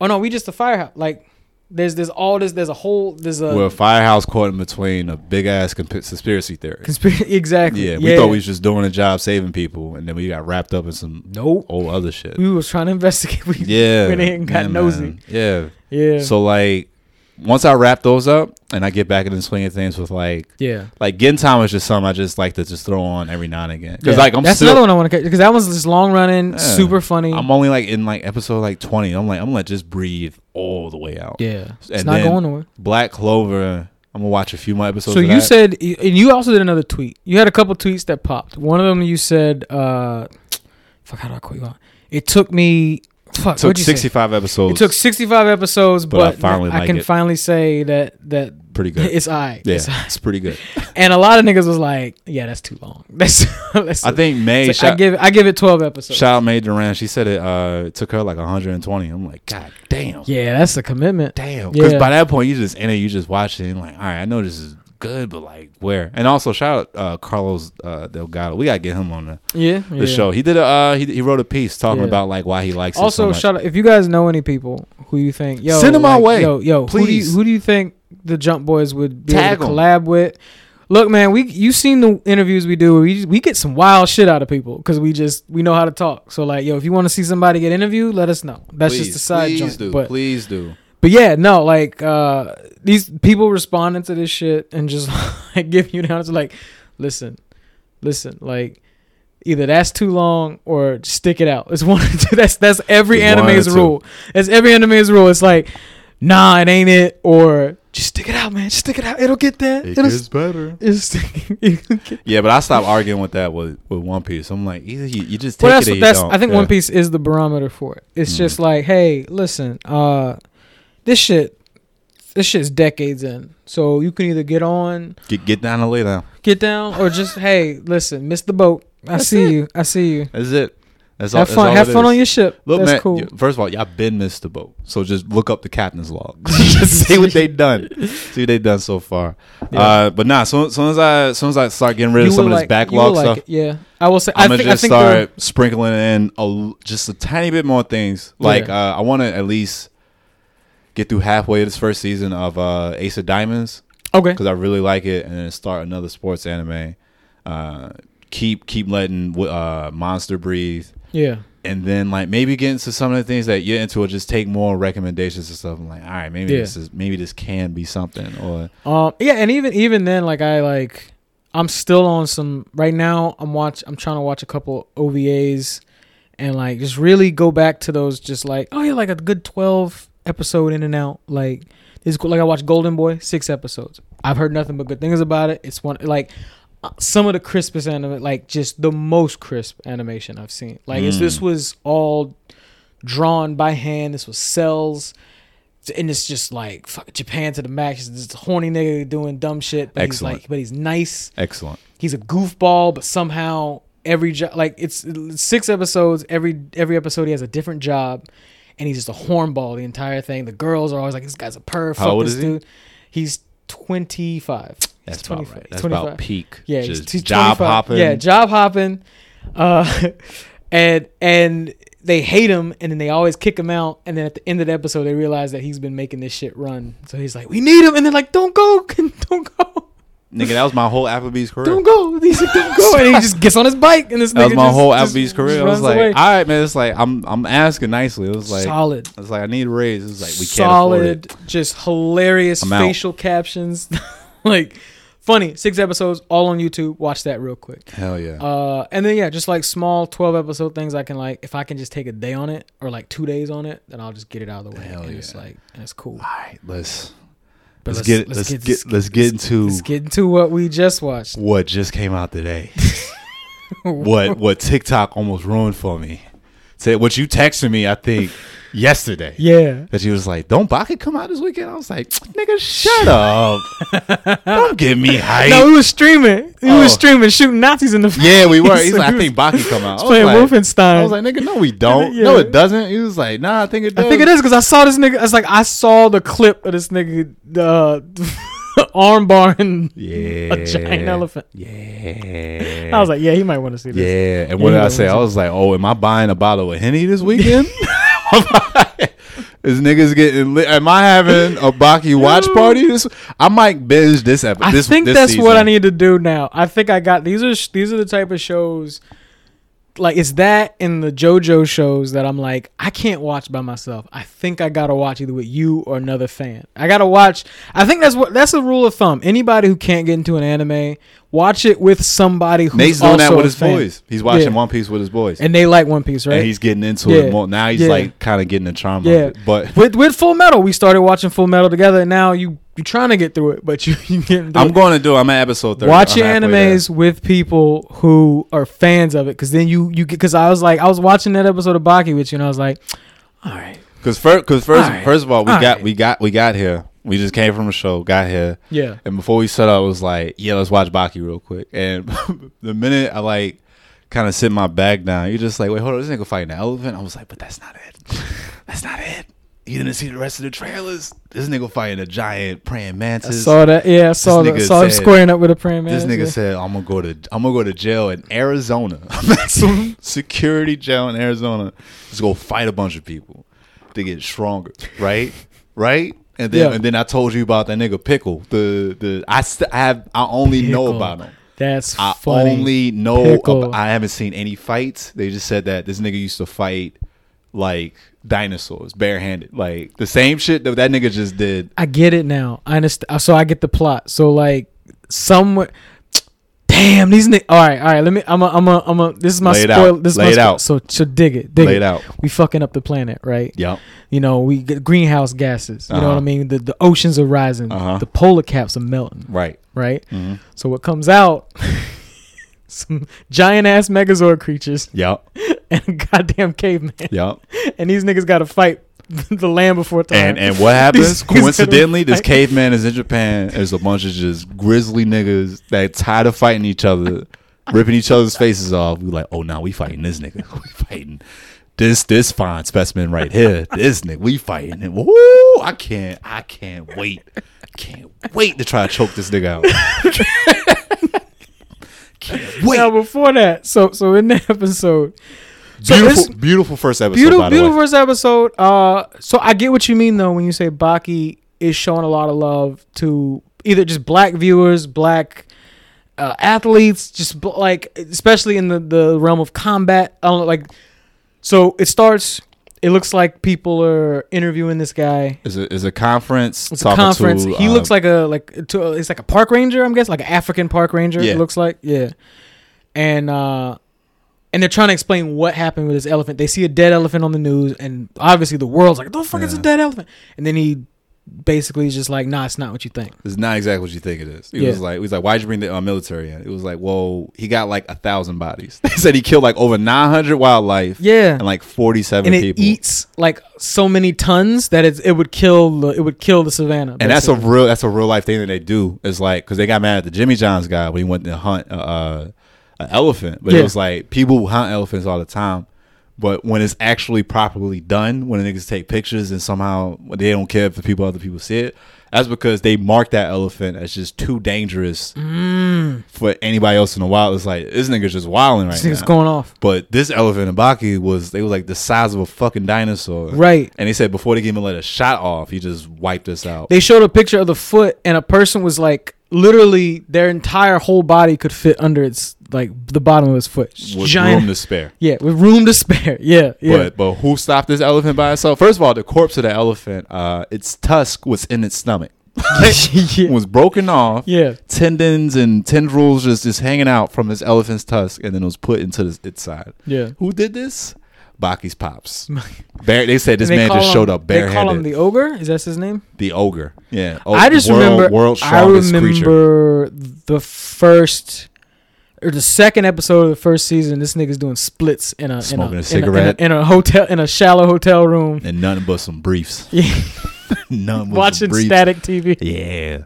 oh no, we just the firehouse. Like there's there's all this. There's a whole there's a We're a firehouse caught in between a big ass conspiracy theory. conspiracy exactly. Yeah, we thought we was just doing a job saving people, and then we got wrapped up in some nope. old other shit. We was trying to investigate. We, Yeah, went in and got yeah, nosy. man. Yeah. Yeah. So like, once I wrap those up and I get back into the swing of things with like, yeah. like Gintama is just something I just like to just throw on every now and again because Yeah. like I'm that's still another one I want to because that one's just long running, Yeah. super funny. I'm only like in like episode like 20. I'm like I'm gonna just breathe all the way out. yeah, it's not going nowhere. Black Clover. I'm gonna watch a few more episodes. So you that. said, and you also did another tweet. You had a couple tweets that popped. One of them you said, uh, "Fuck, how do I call you out?" It took me. Fuck, took what'd you say? 65 episodes. It took 65 episodes, But I but, finally I like can it. finally say that that pretty good. it's I. yeah, It's aight. it's pretty good. And a lot of niggas was like, "Yeah, that's too long." That's. that's I think May. so I give I give it 12 episodes. shout out May Duran. She said it. Uh, it took her like 120. I'm like, God damn. Yeah, that's a commitment. Damn. Because Yeah. by that point, you just in it, you just watching. like, all right, I know this is good, but like, where? And also, shout out uh, Carlos uh, Delgado. We gotta get him on the, Yeah, the yeah. show. He did a uh, he, he wrote a piece talking Yeah. about like why he likes. Also, it so much. shout out if you guys know any people who you think yo send them like, way, Yo, yo, Who do, you, who do you think the Jump Boys would be Tag able to collab with? Look, man, we you seen the interviews we do. We we get some wild shit out of people because we just we know how to talk. So like, yo, if you want to see somebody get interviewed, let us know. That's please, just a side please joint. do, But please do. But yeah, no, like uh these people responding to this shit and just like giving you down. It's like, listen, listen, like either that's too long or stick it out. It's one two. That's that's every It's anime's rule. It's every anime's rule. It's like nah, it ain't it, or just stick it out, man, just stick it out, it'll get there. It It'll, gets better. it's, Yeah, but I stopped arguing with that with, with One Piece. I'm like, either you, you just take well, it that's or you that's. I think Yeah. One Piece is the barometer for it. It's Mhm. just like, hey, listen, uh, this shit, this shit's decades in, so you can either get on, Get get down and lay down. get down, or just hey, listen, miss the boat. I That's see it. you. I see you. That's it. That's Have all, fun. That's all Have fun is. on your ship. Look, That's man. cool. you- First of all, y'all been missed the boat, so just look up the captain's log. just see what they done. See what they done so far. Yeah. Uh, but nah, so soon as I soon as I start getting rid You of some will of this like- you backlog will like stuff, it. Yeah, I will say. I I'm gonna think. I just think start sprinkling in a, l- just a tiny bit more things. Like Yeah. uh, I want to at least get through halfway of this first season of uh, Ace of Diamonds okay. because I really like it, and then start another sports anime. Uh, keep keep letting uh, Monster breathe, Yeah. and then like maybe get into some of the things that you're into, or just take more recommendations and stuff. I'm like, all right, maybe Yeah. this is maybe this can be something, or Um. Yeah, and even even then, like I like, I'm still on some. Right now, I'm watch. I'm trying to watch a couple OVAs, and like just really go back to those. Just like oh yeah, like a good twelve episode in and out. Like this, like I watched Golden Boy, six episodes. I've heard nothing but good things about it. It's one like. uh, Some of the crispest anime, like just the most crisp animation I've seen. Like it's, this Mm. was all drawn by hand. This was cells and it's just like fuck, Japan to the max. This horny nigga doing dumb shit, but Excellent. he's like, but he's nice. excellent. He's a goofball, but somehow every job, like it's six episodes. Every every episode he has a different job, and he's just a hornball the entire thing. The girls are always like, this guy's a perv. How old this is he? dude. He's twenty five. That's He's about 25. right. That's about peak. Yeah, just he's, he's job 25. hopping. Yeah, job hopping. Uh, and and they hate him, and then they always kick him out. And then at the end of the episode, they realize that he's been making this shit run. So he's like, "We need him," and they're like, "Don't go, don't go, Nigga, that was my whole Applebee's career. don't go." He's like, "Don't go," and he just gets on his bike, and this That was my just- whole Applebee's just career. I was like, away. all right, man. It's like I'm I'm asking nicely. It was like solid, it's like I need a raise. It's like we can't afford it. solid, just hilarious facial captions, like funny. Six episodes, all on YouTube. Watch that real quick. Hell yeah. Uh, and then yeah, just like small twelve episode things I can like if I can just take a day on it or like two days on it, then I'll just get it out of the way. Hell and it's like that's cool. all right, let's But let's, get let's, get, let's get into let's get into what we just watched. what just came out today. what what TikTok almost ruined for me. Say what you texted me. I think yesterday. Yeah. That you was like, "Don't Baki come out this weekend?" I was like, "Nigga, shut up! Don't get me hype." No, we was streaming. We Oh. was streaming, shooting Nazis in the face. yeah, we were. He's So like, "I think Baki come out." I was playing like, Wolfenstein. I was like, "Nigga, no, we don't. Yeah. No, it doesn't." He was like, "Nah, I think it does." I think it is because I saw this nigga. It's like I saw the clip of this nigga, the arm bar and Yeah, a giant elephant. Yeah, I was like, yeah, he might want to see this. Yeah, and what Yeah, did I say? I was like, "Oh, am I buying a bottle of henny this weekend?" Is niggas getting lit? Am I having a Baki watch party? This I might binge this episode. I this, think this that's what I need to do now. I think I got these are these are the type of shows like it's that in the JoJo shows that I'm like I can't watch by myself. I think I gotta watch either with you or another fan. I gotta watch. I think that's what that's a rule of thumb. Anybody who can't get into an anime, watch it with somebody who's Nate's doing also that with his fan. boys. He's watching Yeah. One Piece with his boys, and they like One Piece, right? and he's getting into Yeah. it more. Now he's Yeah. like kind of getting the charm Yeah. of it. But with with Full Metal, we started watching Full Metal together. And now you you trying to get through it, but you you through I'm it. going to do. I'm at episode thirty. Watch I'm your halfway there. animes with people who are fans of it, because then you you get. Because I was like, I was watching that episode of Baki with you, and I was like, all right, Because first, because first, first of all, we got Alright. we got we got here. We just came from a show, got here, yeah, and before we set up, it was like, yeah, let's watch Baki real quick. And the minute I like kind of sit my bag down, you're just like, wait, hold on, this nigga fighting an elephant. I was like, but that's not it. That's not it. You didn't see the rest of the trailers. This nigga fighting a giant praying mantis. I mantis. saw that. Yeah, I saw that. Saw him squaring up with a praying man. This nigga said, "I'm gonna go to I'm gonna go to jail in Arizona, maximum security jail in Arizona. Just go fight a bunch of people to get stronger, right? Right? And then Yeah. and then I told you about that nigga pickle. The the I st- I have I only know about him. That's I funny. only know. Pickle. About, I haven't seen any fights. They just said that this nigga used to fight like dinosaurs barehanded, like the same shit that that nigga just did. I get it now. I understand. So I get the plot. So like, somewhere. Damn, these niggas. All right, all right. Let me. I'm a. I'm a. I'm a. This is my Lay spoil. out. This is Lay my it spoil- out. So, so dig it. Dig Lay it. it out. We fucking up the planet, right? Yep. You know, we get greenhouse gases. You know what Uh-huh. I mean? The the oceans are rising. Uh-huh. The polar caps are melting. Right. Right. hmm So what comes out? some giant ass Megazord creatures Yep. and a goddamn caveman, Yep. and these niggas got to fight the land before time. And and what happens? Coincidentally, this caveman is in Japan. There's a bunch of just grizzly niggas that tired of fighting each other, ripping each other's faces off. We like, oh, now we fighting this nigga. We fighting this this fine specimen right here. This nigga, we fighting him. Woo! I can't. I can't wait. Can't wait to try to choke this nigga out. Can't wait. Now before that, so so in that episode, so beautiful, it's- beautiful first episode. beautiful, by the beautiful first episode. Uh, so I get what you mean though when you say Baki is showing a lot of love to either just black viewers, black uh, athletes, just bl- like especially in the the realm of combat. I don't know, like so it starts. It looks like people are interviewing this guy. Is a is a conference. It's a conference. To, he uh, looks like a like to, it's like a park ranger. I'm guessing like an African park ranger. Yeah. It looks like yeah, and uh, and they're trying to explain what happened with this elephant. They see a dead elephant on the news, and obviously the world's like, "The fuck is a dead elephant?" And then he basically just like, "Nah, it's not what you think." It's not exactly what you think it is. He Yeah. was like, he was like, why'd you bring the uh, military in? It was like, well, he got like a thousand bodies. They said he killed like over nine hundred wildlife Yeah, and like forty seven and it people. eats like so many tons that it's, it would kill the it would kill the savannah. and that's a real that's a real life thing that they do. Is like because they got mad at the Jimmy John's guy when he went to hunt uh, uh, an elephant, but Yeah. it was like people hunt elephants all the time. But when it's actually properly done, when the niggas take pictures and somehow they don't care if the people other people see it, that's because they mark that elephant as just too dangerous Mm, for anybody else in the wild. It's like this nigga's just wilding right this now. going off. But this elephant in Baki was they was like the size of a fucking dinosaur. Right. And they said before they even let a shot off, he just wiped us out. They showed a picture of the foot, and a person was like, literally, their entire whole body could fit under its like the bottom of his foot. with Giant, room to spare. yeah, with room to spare. Yeah, yeah. But but who stopped this elephant by itself? First of all, the corpse of the elephant, uh, its tusk was in its stomach. yeah. was broken off. yeah. Tendons and tendrils just just hanging out from this elephant's tusk, and then it was put into this, its side. Yeah. Who did this? Baki's pops. Bare, they said this they man just him- showed up They call him barehanded. the ogre. Is that his name? The, ogre. Yeah. O- I just world- remember. world's I strongest creature. remember the first or the second episode of the first season. This nigga's doing splits in a in a, Smoking a in a- cigarette. in a, in a hotel in a shallow hotel room. and nothing but some briefs. Yeah. Nothing but Watching briefs. static TV. Yeah.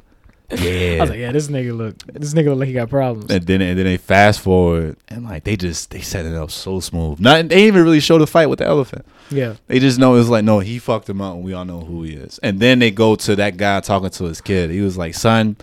Yeah, I was like, yeah, this nigga look. This nigga look like he got problems. and then and then they fast forward and like they just they set it up so smooth. Not they even really show the fight with the elephant. Yeah. They just know it's like no, he fucked him up, and we all know who he is. And then they go to that guy talking to his kid. He was like, "Son,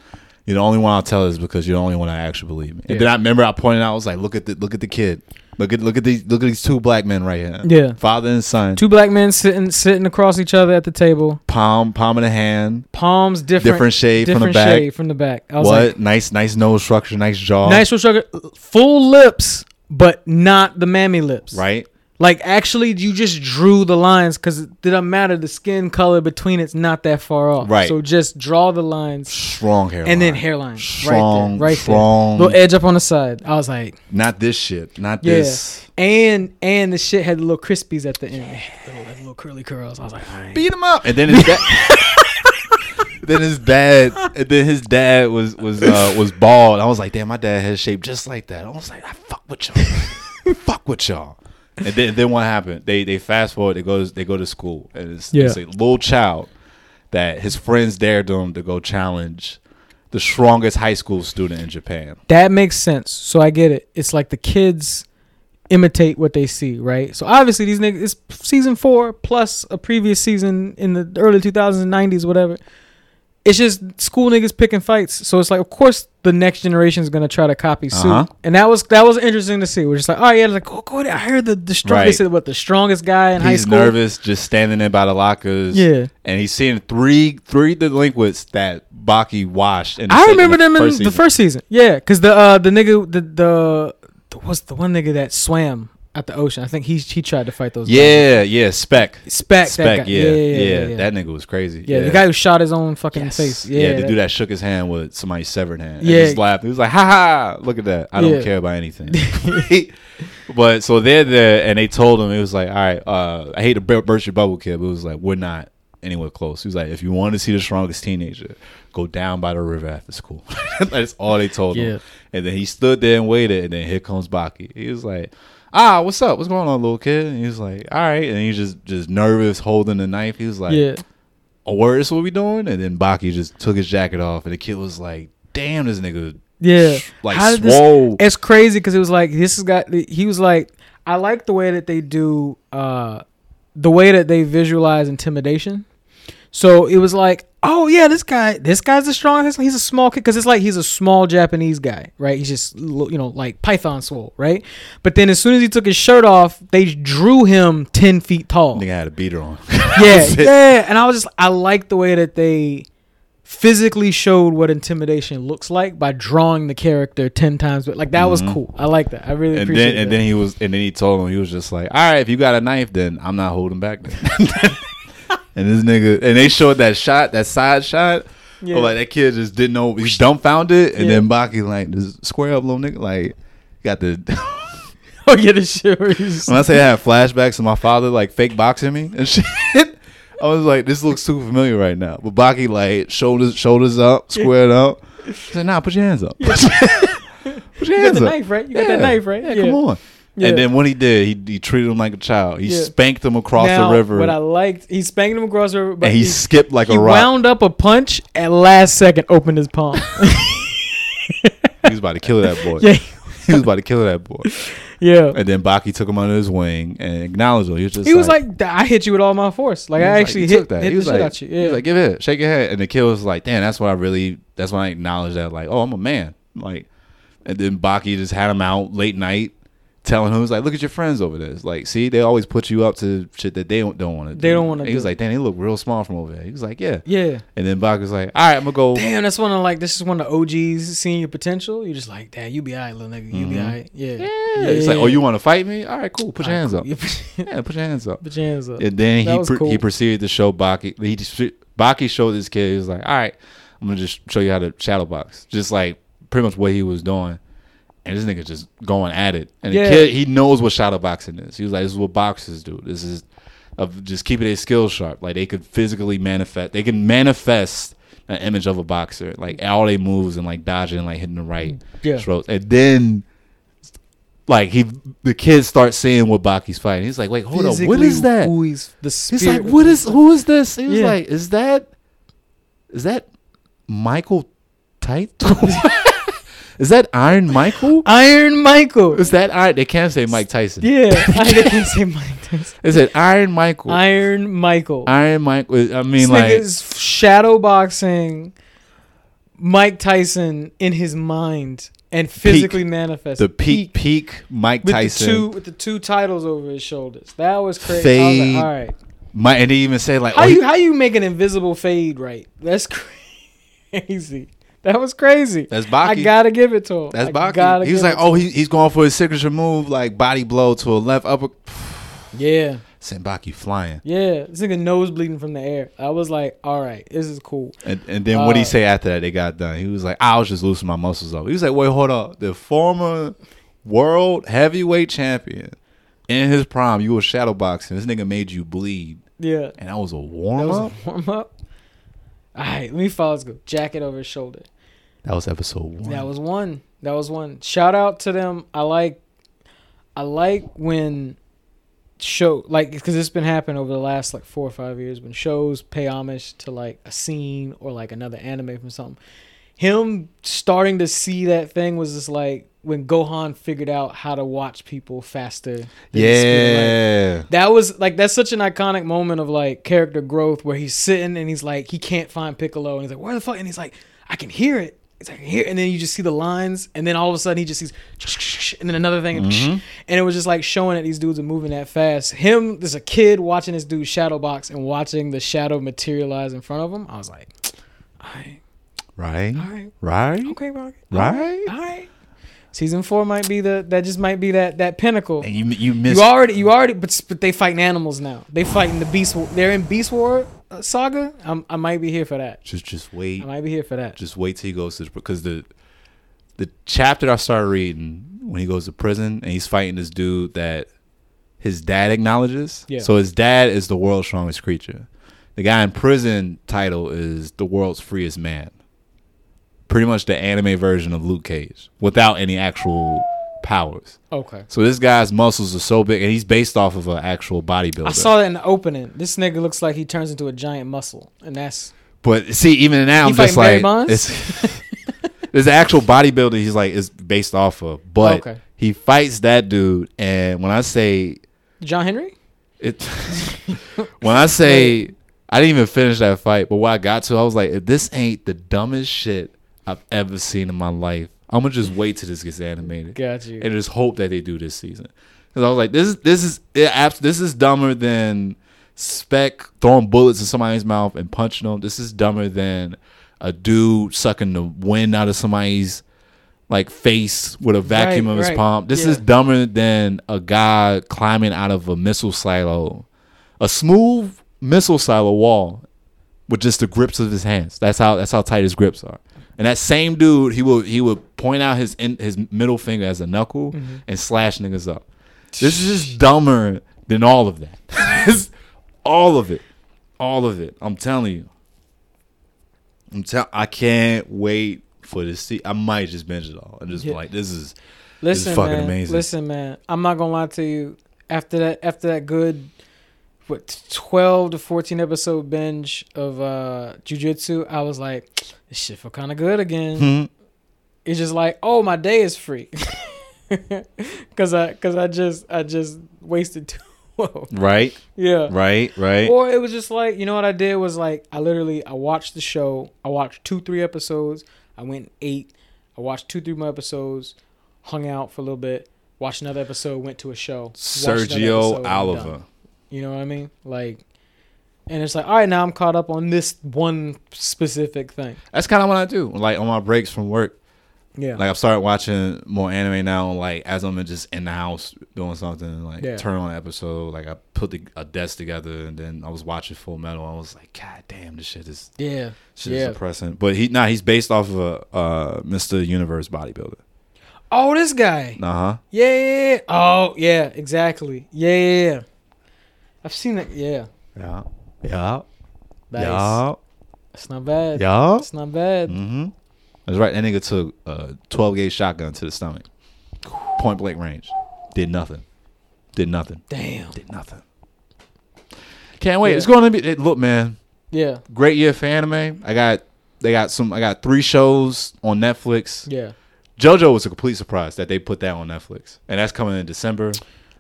you're the only one I'll tell is because you're the only one I actually believe." And Yeah. then I remember I pointed out, I was like, "Look at the look at the kid. Look at look at these look at these two black men right here. Yeah. father and son, Two black men sitting sitting across each other at the table. palm palm in the hand, Palms different. different shade from the back. shade from the back. I was What like, nice nice nose structure, nice jaw, nice structure, full lips, but not the mammy lips. right? Like actually, you just drew the lines because it didn't matter. The skin color between it's not that far off. Right. So just draw the lines Strong hair, and then hairline. strong, right there, right strong. there. Little edge up on the side. I was like, Not this shit. Not Yeah. this. and and the shit had the little crispies at the end, little, like little curly curls. I was like, all right. Beat him up. And then his dad. then his dad. And then his dad was was uh, was bald. I was like, damn, my dad has shape just like that. I was like, I fuck with y'all. fuck with y'all. And then then what happened? They they fast forward. They go to, they go to school, and it's, Yeah. it's a little child that his friends dared him to go challenge the strongest high school student in Japan. That makes sense. So I get it. It's like the kids imitate what they see, right? So obviously these niggas it's season four plus a previous season in the early 2000s, 90s, whatever. It's just school niggas picking fights. So it's like, of course, the next generation is gonna try to copy suit, Uh-huh. and that was that was interesting to see. We're just like, oh yeah, like go go ahead. I heard the the strong. They Right. said what the strongest guy in high school. He's nervous, just standing there by the lockers. Yeah, and he's seeing three three delinquents that Baki washed. In the I remember them in first the first season. Yeah, because the uh the nigga the the, the what's the one nigga that swam at the ocean. I think he he tried to fight those. guys. Yeah, yeah, Spec. Spec, Spec, yeah, Yeah, yeah, yeah, yeah, yeah. That nigga was crazy. Yeah, the guy who shot his own fucking Yes. face. Yeah, Yeah, the that- dude that shook his hand with somebody's severed hand. Yeah. and just laughed. He was like, "Ha ha! Look at that. I don't Yeah. care about anything." but so they're there, and they told him it was like, "All right, uh, I hate to burst your bubble, kid, but it was like we're not anywhere close." He was like, "If you want to see the strongest teenager, go down by the river after school." That's all they told Yeah. him. And then he stood there and waited, and then here comes Baki. He was like. Ah, what's up? What's going on, little kid? And he was like, "All right," and he's just just nervous, holding the knife. He was like, yeah. a word is what we doing? And then Baki just took his jacket off, and the kid was like, "Damn, this nigga, Yeah. like How did this- swole." It's crazy because it was like this has got. He was like, I like the way that they do, uh, the way that they visualize intimidation. So it was like, oh yeah, this guy, this guy's the strongest. He's a small kid because it's like he's a small Japanese guy, right? He's just you know like Python swole, right? But then as soon as he took his shirt off, they drew him ten feet tall. nigga had a beater on. yeah, yeah. And I was just, I like the way that they physically showed what intimidation looks like by drawing the character ten times. But like that was Mhm. cool. I like that. I really And appreciate then and that. then he was and then he told him he was just like, "All right, if you got a knife, then I'm not holding back." And this nigga and they showed that shot, that side shot. Yeah. Yeah. Like that kid just didn't know he's dumbfounded, and Yeah. then Baki like just square up, little nigga. Like got the. oh yeah, the shit. When I say I had flashbacks of my father like fake boxing me and shit, I was like, this looks too familiar right now. But Baki like shoulders shoulders up, squared up. He said, nah, put your hands up. put your you got hands the up. knife, right? You got that knife, right? Yeah, come on. Yeah. And then what he did, he, he treated him like a child. He Yeah. spanked him across now, the river, What I liked, he spanked him across the river, but and he, he, skipped like he a rock. He wound up a punch at last second, opened his palm. he was about to kill that boy. yeah, he was about to kill that boy. yeah. And then Baki took him under his wing and acknowledged him. He was just He was like, I hit you with all my force. Like I actually he hit, took that. hit he was like, you. he was like, give it, shake your head. And the kid was like, damn, that's what I really, that's when I acknowledged that, like, oh, I'm a man. Like, and then Baki just had him out late night, telling him, he was like, look at your friends over there. It's like, see, they always put you up to shit that they don't, don't want to do. They don't wanna He was like, damn, they look real small from over there. He was like, yeah. yeah. And then Baki was like, all right, I'm gonna go. Damn, that's one of like this is one of the OGs seeing your potential. You're just like, damn, you be alright, little nigga. You be Mhm. alright. Yeah. Yeah. It's like, oh, you want to fight me? All right, cool. Put your Alright, hands cool. up. Yeah, put your hands up. Put your hands up. And then That he pr- he proceeded to show Baki. He just, Baki showed this kid. He was like, "All right, I'm gonna just show you how to shadow box." Just like pretty much what he was doing. And this nigga just going at it. And Yeah. the kid, he knows what shadow boxing is. He was like, "This is what boxers do. This is of just keeping their skills sharp. Like they could physically manifest. They can manifest an image of a boxer. Like all they moves and like dodging, and like hitting the right Yeah. strokes. And then." Like he, the kids start seeing what Baki's fighting. He's like, "Wait, hold on, what Physically is that?" Who he's the He's like, what is who is this? He was Yeah. like, is that is that Michael Tight? is that Iron Michael? Iron Michael. Is that Iron? They can't say Mike Tyson. Yeah, I can't say Mike Tyson. Is it Iron Michael? Iron Michael. Iron Michael. I mean, this like, nigga's shadow boxing Mike Tyson in his mind and physically manifest the peak, peak Mike with Tyson. the two with the two titles over his shoulders. That was crazy. I was Fade. like, all right. Mike, and they even say like, How oh, he- you how you make an invisible fade right? That's crazy. That was crazy. that's Baki. I gotta give it to him. that's I Baki. He was like, oh, he, he's going for his signature move, like body blow to a left upper. yeah, Sent Baki flying. yeah. This nigga nose bleeding from the air. I was like, all right, this is cool. And, and then what he Uh, say after that? They got done. He was like, "I was just loosening my muscles up." He was like, "Wait, hold up. The former world heavyweight champion in his prime, you were shadow boxing. This nigga made you bleed, Yeah, and that was a that warm was up. a warm up. All right, let me follow. Let's go. Jacket over his shoulder. That was episode one. That was one. That was one. Shout out to them. I like, I like when show like because it's been happening over the last like four or five years when shows pay homage to like a scene or like another anime from something. Him starting to see that thing was just like when Gohan figured out how to watch people faster. than the speed of light. yeah. That was like that's such an iconic moment of like character growth where he's sitting and he's like he can't find Piccolo and he's like where the fuck and he's like I can hear it. It's like here and then you just see the lines and then all of a sudden he just sees and then another thing and, Mhm. and it was just like showing that these dudes are moving that fast. Him, there's a kid watching this dude shadow box and watching the shadow materialize in front of him. I was like, all right, Right. all right, Right. okay, Rocket, Right? all right. Season four might be the that just might be that that pinnacle. And you you miss You already, you already, but, but they fighting animals now. They fighting the beast. They're in Beast War Uh, saga. I'm, I might be here for that. just just wait. I might be here for that. Just wait till he goes to because the the chapter I started reading when he goes to prison and he's fighting this dude that his dad acknowledges. Yeah. So his dad is the world's strongest creature. The guy in prison title is the world's freest man. Pretty much the anime version of Luke Cage without any actual powers. Okay. So this guy's muscles are so big and he's based off of an actual bodybuilder. I saw that in the opening. This nigga looks like he turns into a giant muscle, and that's But see, even now, I'm just like, it's, there's actual bodybuilder he's like is based off of, but Okay. he fights that dude. And when I say John Henry. it, when I say I didn't even finish that fight, but what I got to, I was like, this ain't the dumbest shit I've ever seen in my life, I'm gonna just wait till this gets animated Got you. and just hope that they do this season. Because I was like, this is this is it, this is dumber than Spec throwing bullets in somebody's mouth and punching them. This is dumber than a dude sucking the wind out of somebody's like face with a vacuum Right, of his right. palm. This Yeah. is dumber than a guy climbing out of a missile silo, a smooth missile silo wall with just the grips of his hands. That's how that's how tight his grips are. And that same dude, he would he would point out his in, his middle finger as a knuckle Mm-hmm. and slash niggas up. This is just dumber than all of that. All of it, all of it. I'm telling you. I'm tell. I can't wait for this. See, I might just binge it all and just be Yeah. like, this is Listen, fucking man. amazing. Listen, man. I'm not gonna lie to you. After that, after that good, what, 12 to 14 episode binge of uh jujutsu, I was like, this shit feel kind of good again. Hmm. It's just like, oh, my day is free. Cause I, cause I just, I just wasted two. Whoa. right, Yeah. right, right. Or it was just like, you know what I did was like I literally I watched the show. I watched two, three episodes. I went eight. I watched two, three more episodes, hung out for a little bit, watched another episode, went to a show. another episode, Sergio and I'm done. Oliva. You know what I mean? Like and it's like, all right, now I'm caught up on this one specific thing. That's kind of what I do. Like on my breaks from work, Yeah. like I've started watching more anime now. Like as I'm just in the house doing something, like Yeah. turn on an episode. Like I put the, a desk together, and then I was watching Full Metal. I was like, God damn, this shit is yeah. shit Yeah. is depressing. But he, nah, he's based off of a uh, Mr. Universe bodybuilder. Oh, this guy. Uh huh. Yeah, yeah, yeah. Oh, yeah, exactly. Yeah, yeah, yeah. I've seen it. Yeah. Yeah. Yeah. Nice. Yeah. It's not bad. Yeah. It's not bad. Mm-hmm. That's right. That nigga took a 12 gauge shotgun to the stomach, point blank range. Did nothing. Did nothing. Damn. Did nothing. Can't wait. Yeah. It's going to be. it- Look, man. Yeah. Great year for anime. I got. They got some. I got three shows on Netflix. Yeah. JoJo was a complete surprise that they put that on Netflix, and that's coming in December.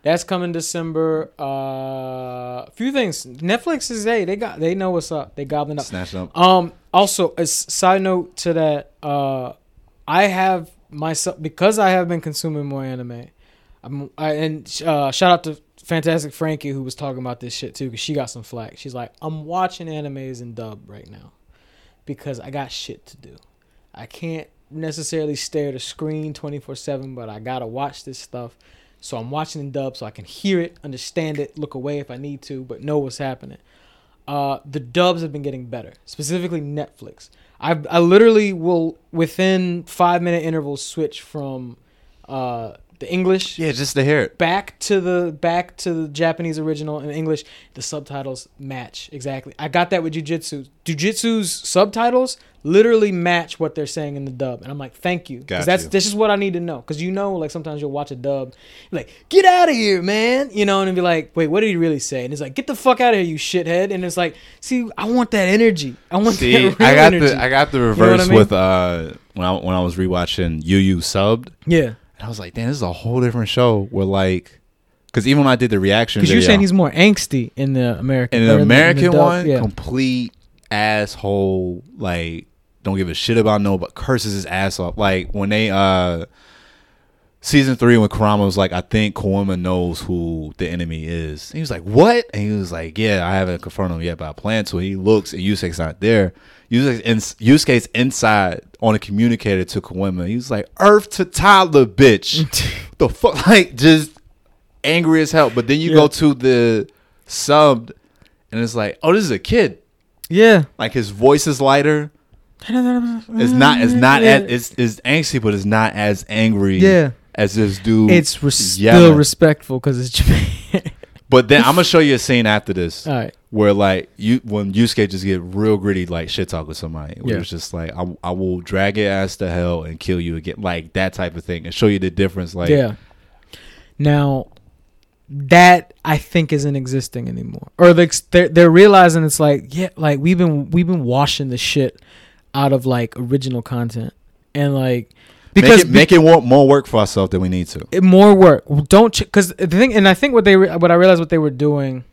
That's coming December. Uh, a few things. Netflix is hey, they got they know what's up. They gobbling up. Snatched up. Um. Also, a side note to that. Uh, I have myself because I have been consuming more anime. I'm I, and uh, shout out to Fantastic Frankie who was talking about this shit too because she got some flack. She's like, I'm watching animes in dub right now because I got shit to do. I can't necessarily stare at a screen 24 7, but I gotta watch this stuff. So I'm watching in dub so I can hear it, understand it, look away if I need to, but know what's happening. Uh, the dubs have been getting better, specifically Netflix. I I literally will within five minute intervals switch from uh, the English Yeah, just to hear it. back to the back to the Japanese original in English. The subtitles match exactly. I got that with Jujutsu. Jujutsu's subtitles literally match what they're saying in the dub, and I'm like, thank you, because that's you. this is what I need to know. Because you know, like sometimes you'll watch a dub, like, get out of here, man, you know, and it'll be like, wait, what did he really say? And it's like, get the fuck out of here, you shithead. And it's like, see, I want that energy. I want See, that I got energy. the I got the reverse I mean? with uh when I when I was rewatching Yu Yu subbed. yeah, And I was like, damn, this is a whole different show. Where like, because even when I did the reaction, because you're saying he's more angsty in the American. in the in the- in the American one, yeah. complete asshole. Like, don't give a shit about no, but curses his ass off. Like when they uh season three when Kurama was like, I think Koenma knows who the enemy is. he was like, What? And he was like, Yeah, I haven't confirmed him yet, but I plan to. He looks and Yusuke's not there. Yusuke's, in, Yusuke's inside on a communicator to Koenma. He was like, Earth to toddler, bitch. the fuck? Like, just angry as hell. But then you Yeah. go to the sub and it's like, Oh, this is a kid. Yeah. Like his voice is lighter. It's not. It's not. Yeah. As, it's, it's angsty, but it's not as angry. Yeah. As this dude. It's res- still respectful because it's Japan. But then I'm gonna show you a scene after this All right. where like you when Yusuke just get real gritty like shit talk with somebody. Where Yeah. it's just like I, I will drag your ass to hell and kill you again, like that type of thing, and show you the difference. Like yeah. Now, that I think isn't existing anymore, or like they're they're realizing it's like yeah, like we've been we've been washing the shit out of like original content, and like because make it, make it more, more work for ourselves than we need to. it, more work. Don't because the thing, and I think what they re- what I realized what they were doing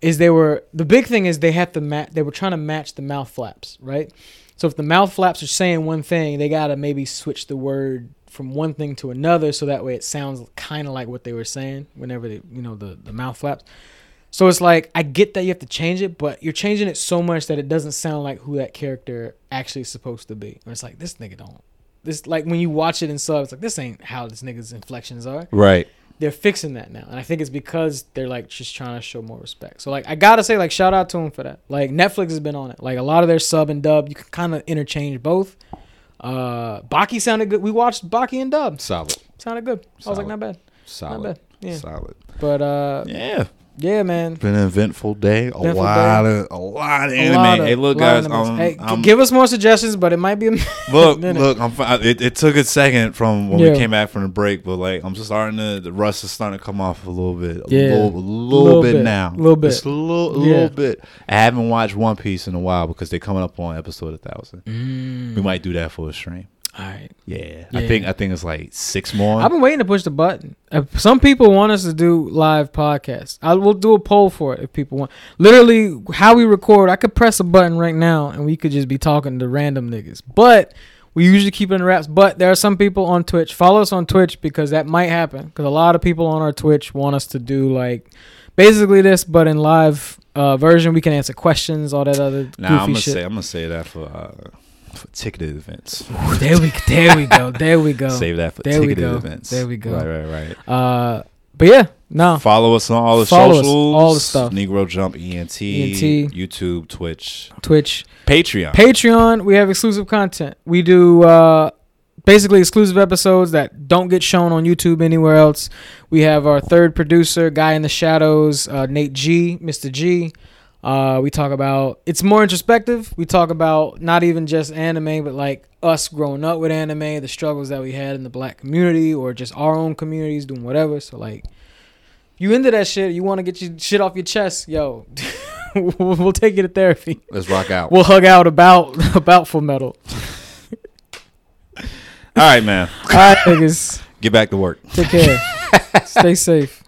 is they were the big thing is they have to match. They were trying to match the mouth flaps, right? So if the mouth flaps are saying one thing, they gotta maybe switch the word from one thing to another, so that way it sounds kind of like what they were saying whenever they, you know, the the mouth flaps. So it's like I get that you have to change it, but you're changing it so much that it doesn't sound like who that character actually is supposed to be. Or it's like this nigga don't. This like when you watch it in sub, it's like this ain't how this nigga's inflections are. Right. They're fixing that now, and I think it's because they're like just trying to show more respect. So like I gotta say like shout out to them for that. Like Netflix has been on it. Like a lot of their sub and dub, you can kind of interchange both. Uh, Baki sounded good. We watched Baki and dub. Solid. Sounded good. I was like not bad, Solid. not bad. Yeah, Solid. but uh, Yeah. Yeah, man. Been an eventful day. A Eventful lot of a lot of A anime. lot of- hey, look, guys. Um, hey, g- I'm- give us more suggestions, but it might be a Look, minute. look, I'm. It, it took a second from when Yeah. we came back from the break, but like I'm just starting to the rust is starting to come off a little bit, a Yeah. little, a little, Little bit, bit. now, A Little bit. Just a little, a Yeah. little bit. I haven't watched One Piece in a while because they're coming up on episode a thousand. Mm. We might do that for a stream. All right. Yeah, I think I think it's like six more. I've been waiting to push the button. If some people want us to do live podcasts. I will do a poll for it if people want. Literally, how we record, I could press a button right now and we could just be talking to random niggas. But we usually keep it in wraps. But there are some people on Twitch. Follow us on Twitch because that might happen. Because a lot of people on our Twitch want us to do like basically this, but in live uh, version. We can answer questions, all that other Nah, goofy I'm gonna shit. say I'm gonna say that for uh, for ticketed events. there we there we go. There we go. Save that for There we ticketed go. events. There we go. Right, right, right. Uh, but yeah, no. Follow us on all the Follow us, socials. all the stuff. Negro Jump ENT, ENT. YouTube, Twitch, Twitch, Patreon. Patreon, we have exclusive content. We do uh, basically exclusive episodes that don't get shown on YouTube anywhere else. We have our third producer, guy in the shadows, uh, Nate G, Mr. G. Uh, we talk about it's more introspective. We talk about not even just anime, but like us growing up with anime, the struggles that we had in the black community, or just our own communities doing whatever. So like, you into that shit? You want to get your shit off your chest? Yo, we'll take you to therapy Let's rock out. we'll hug out about about full metal. all right, man. All right, niggas. Get back to work. Take care. Stay safe.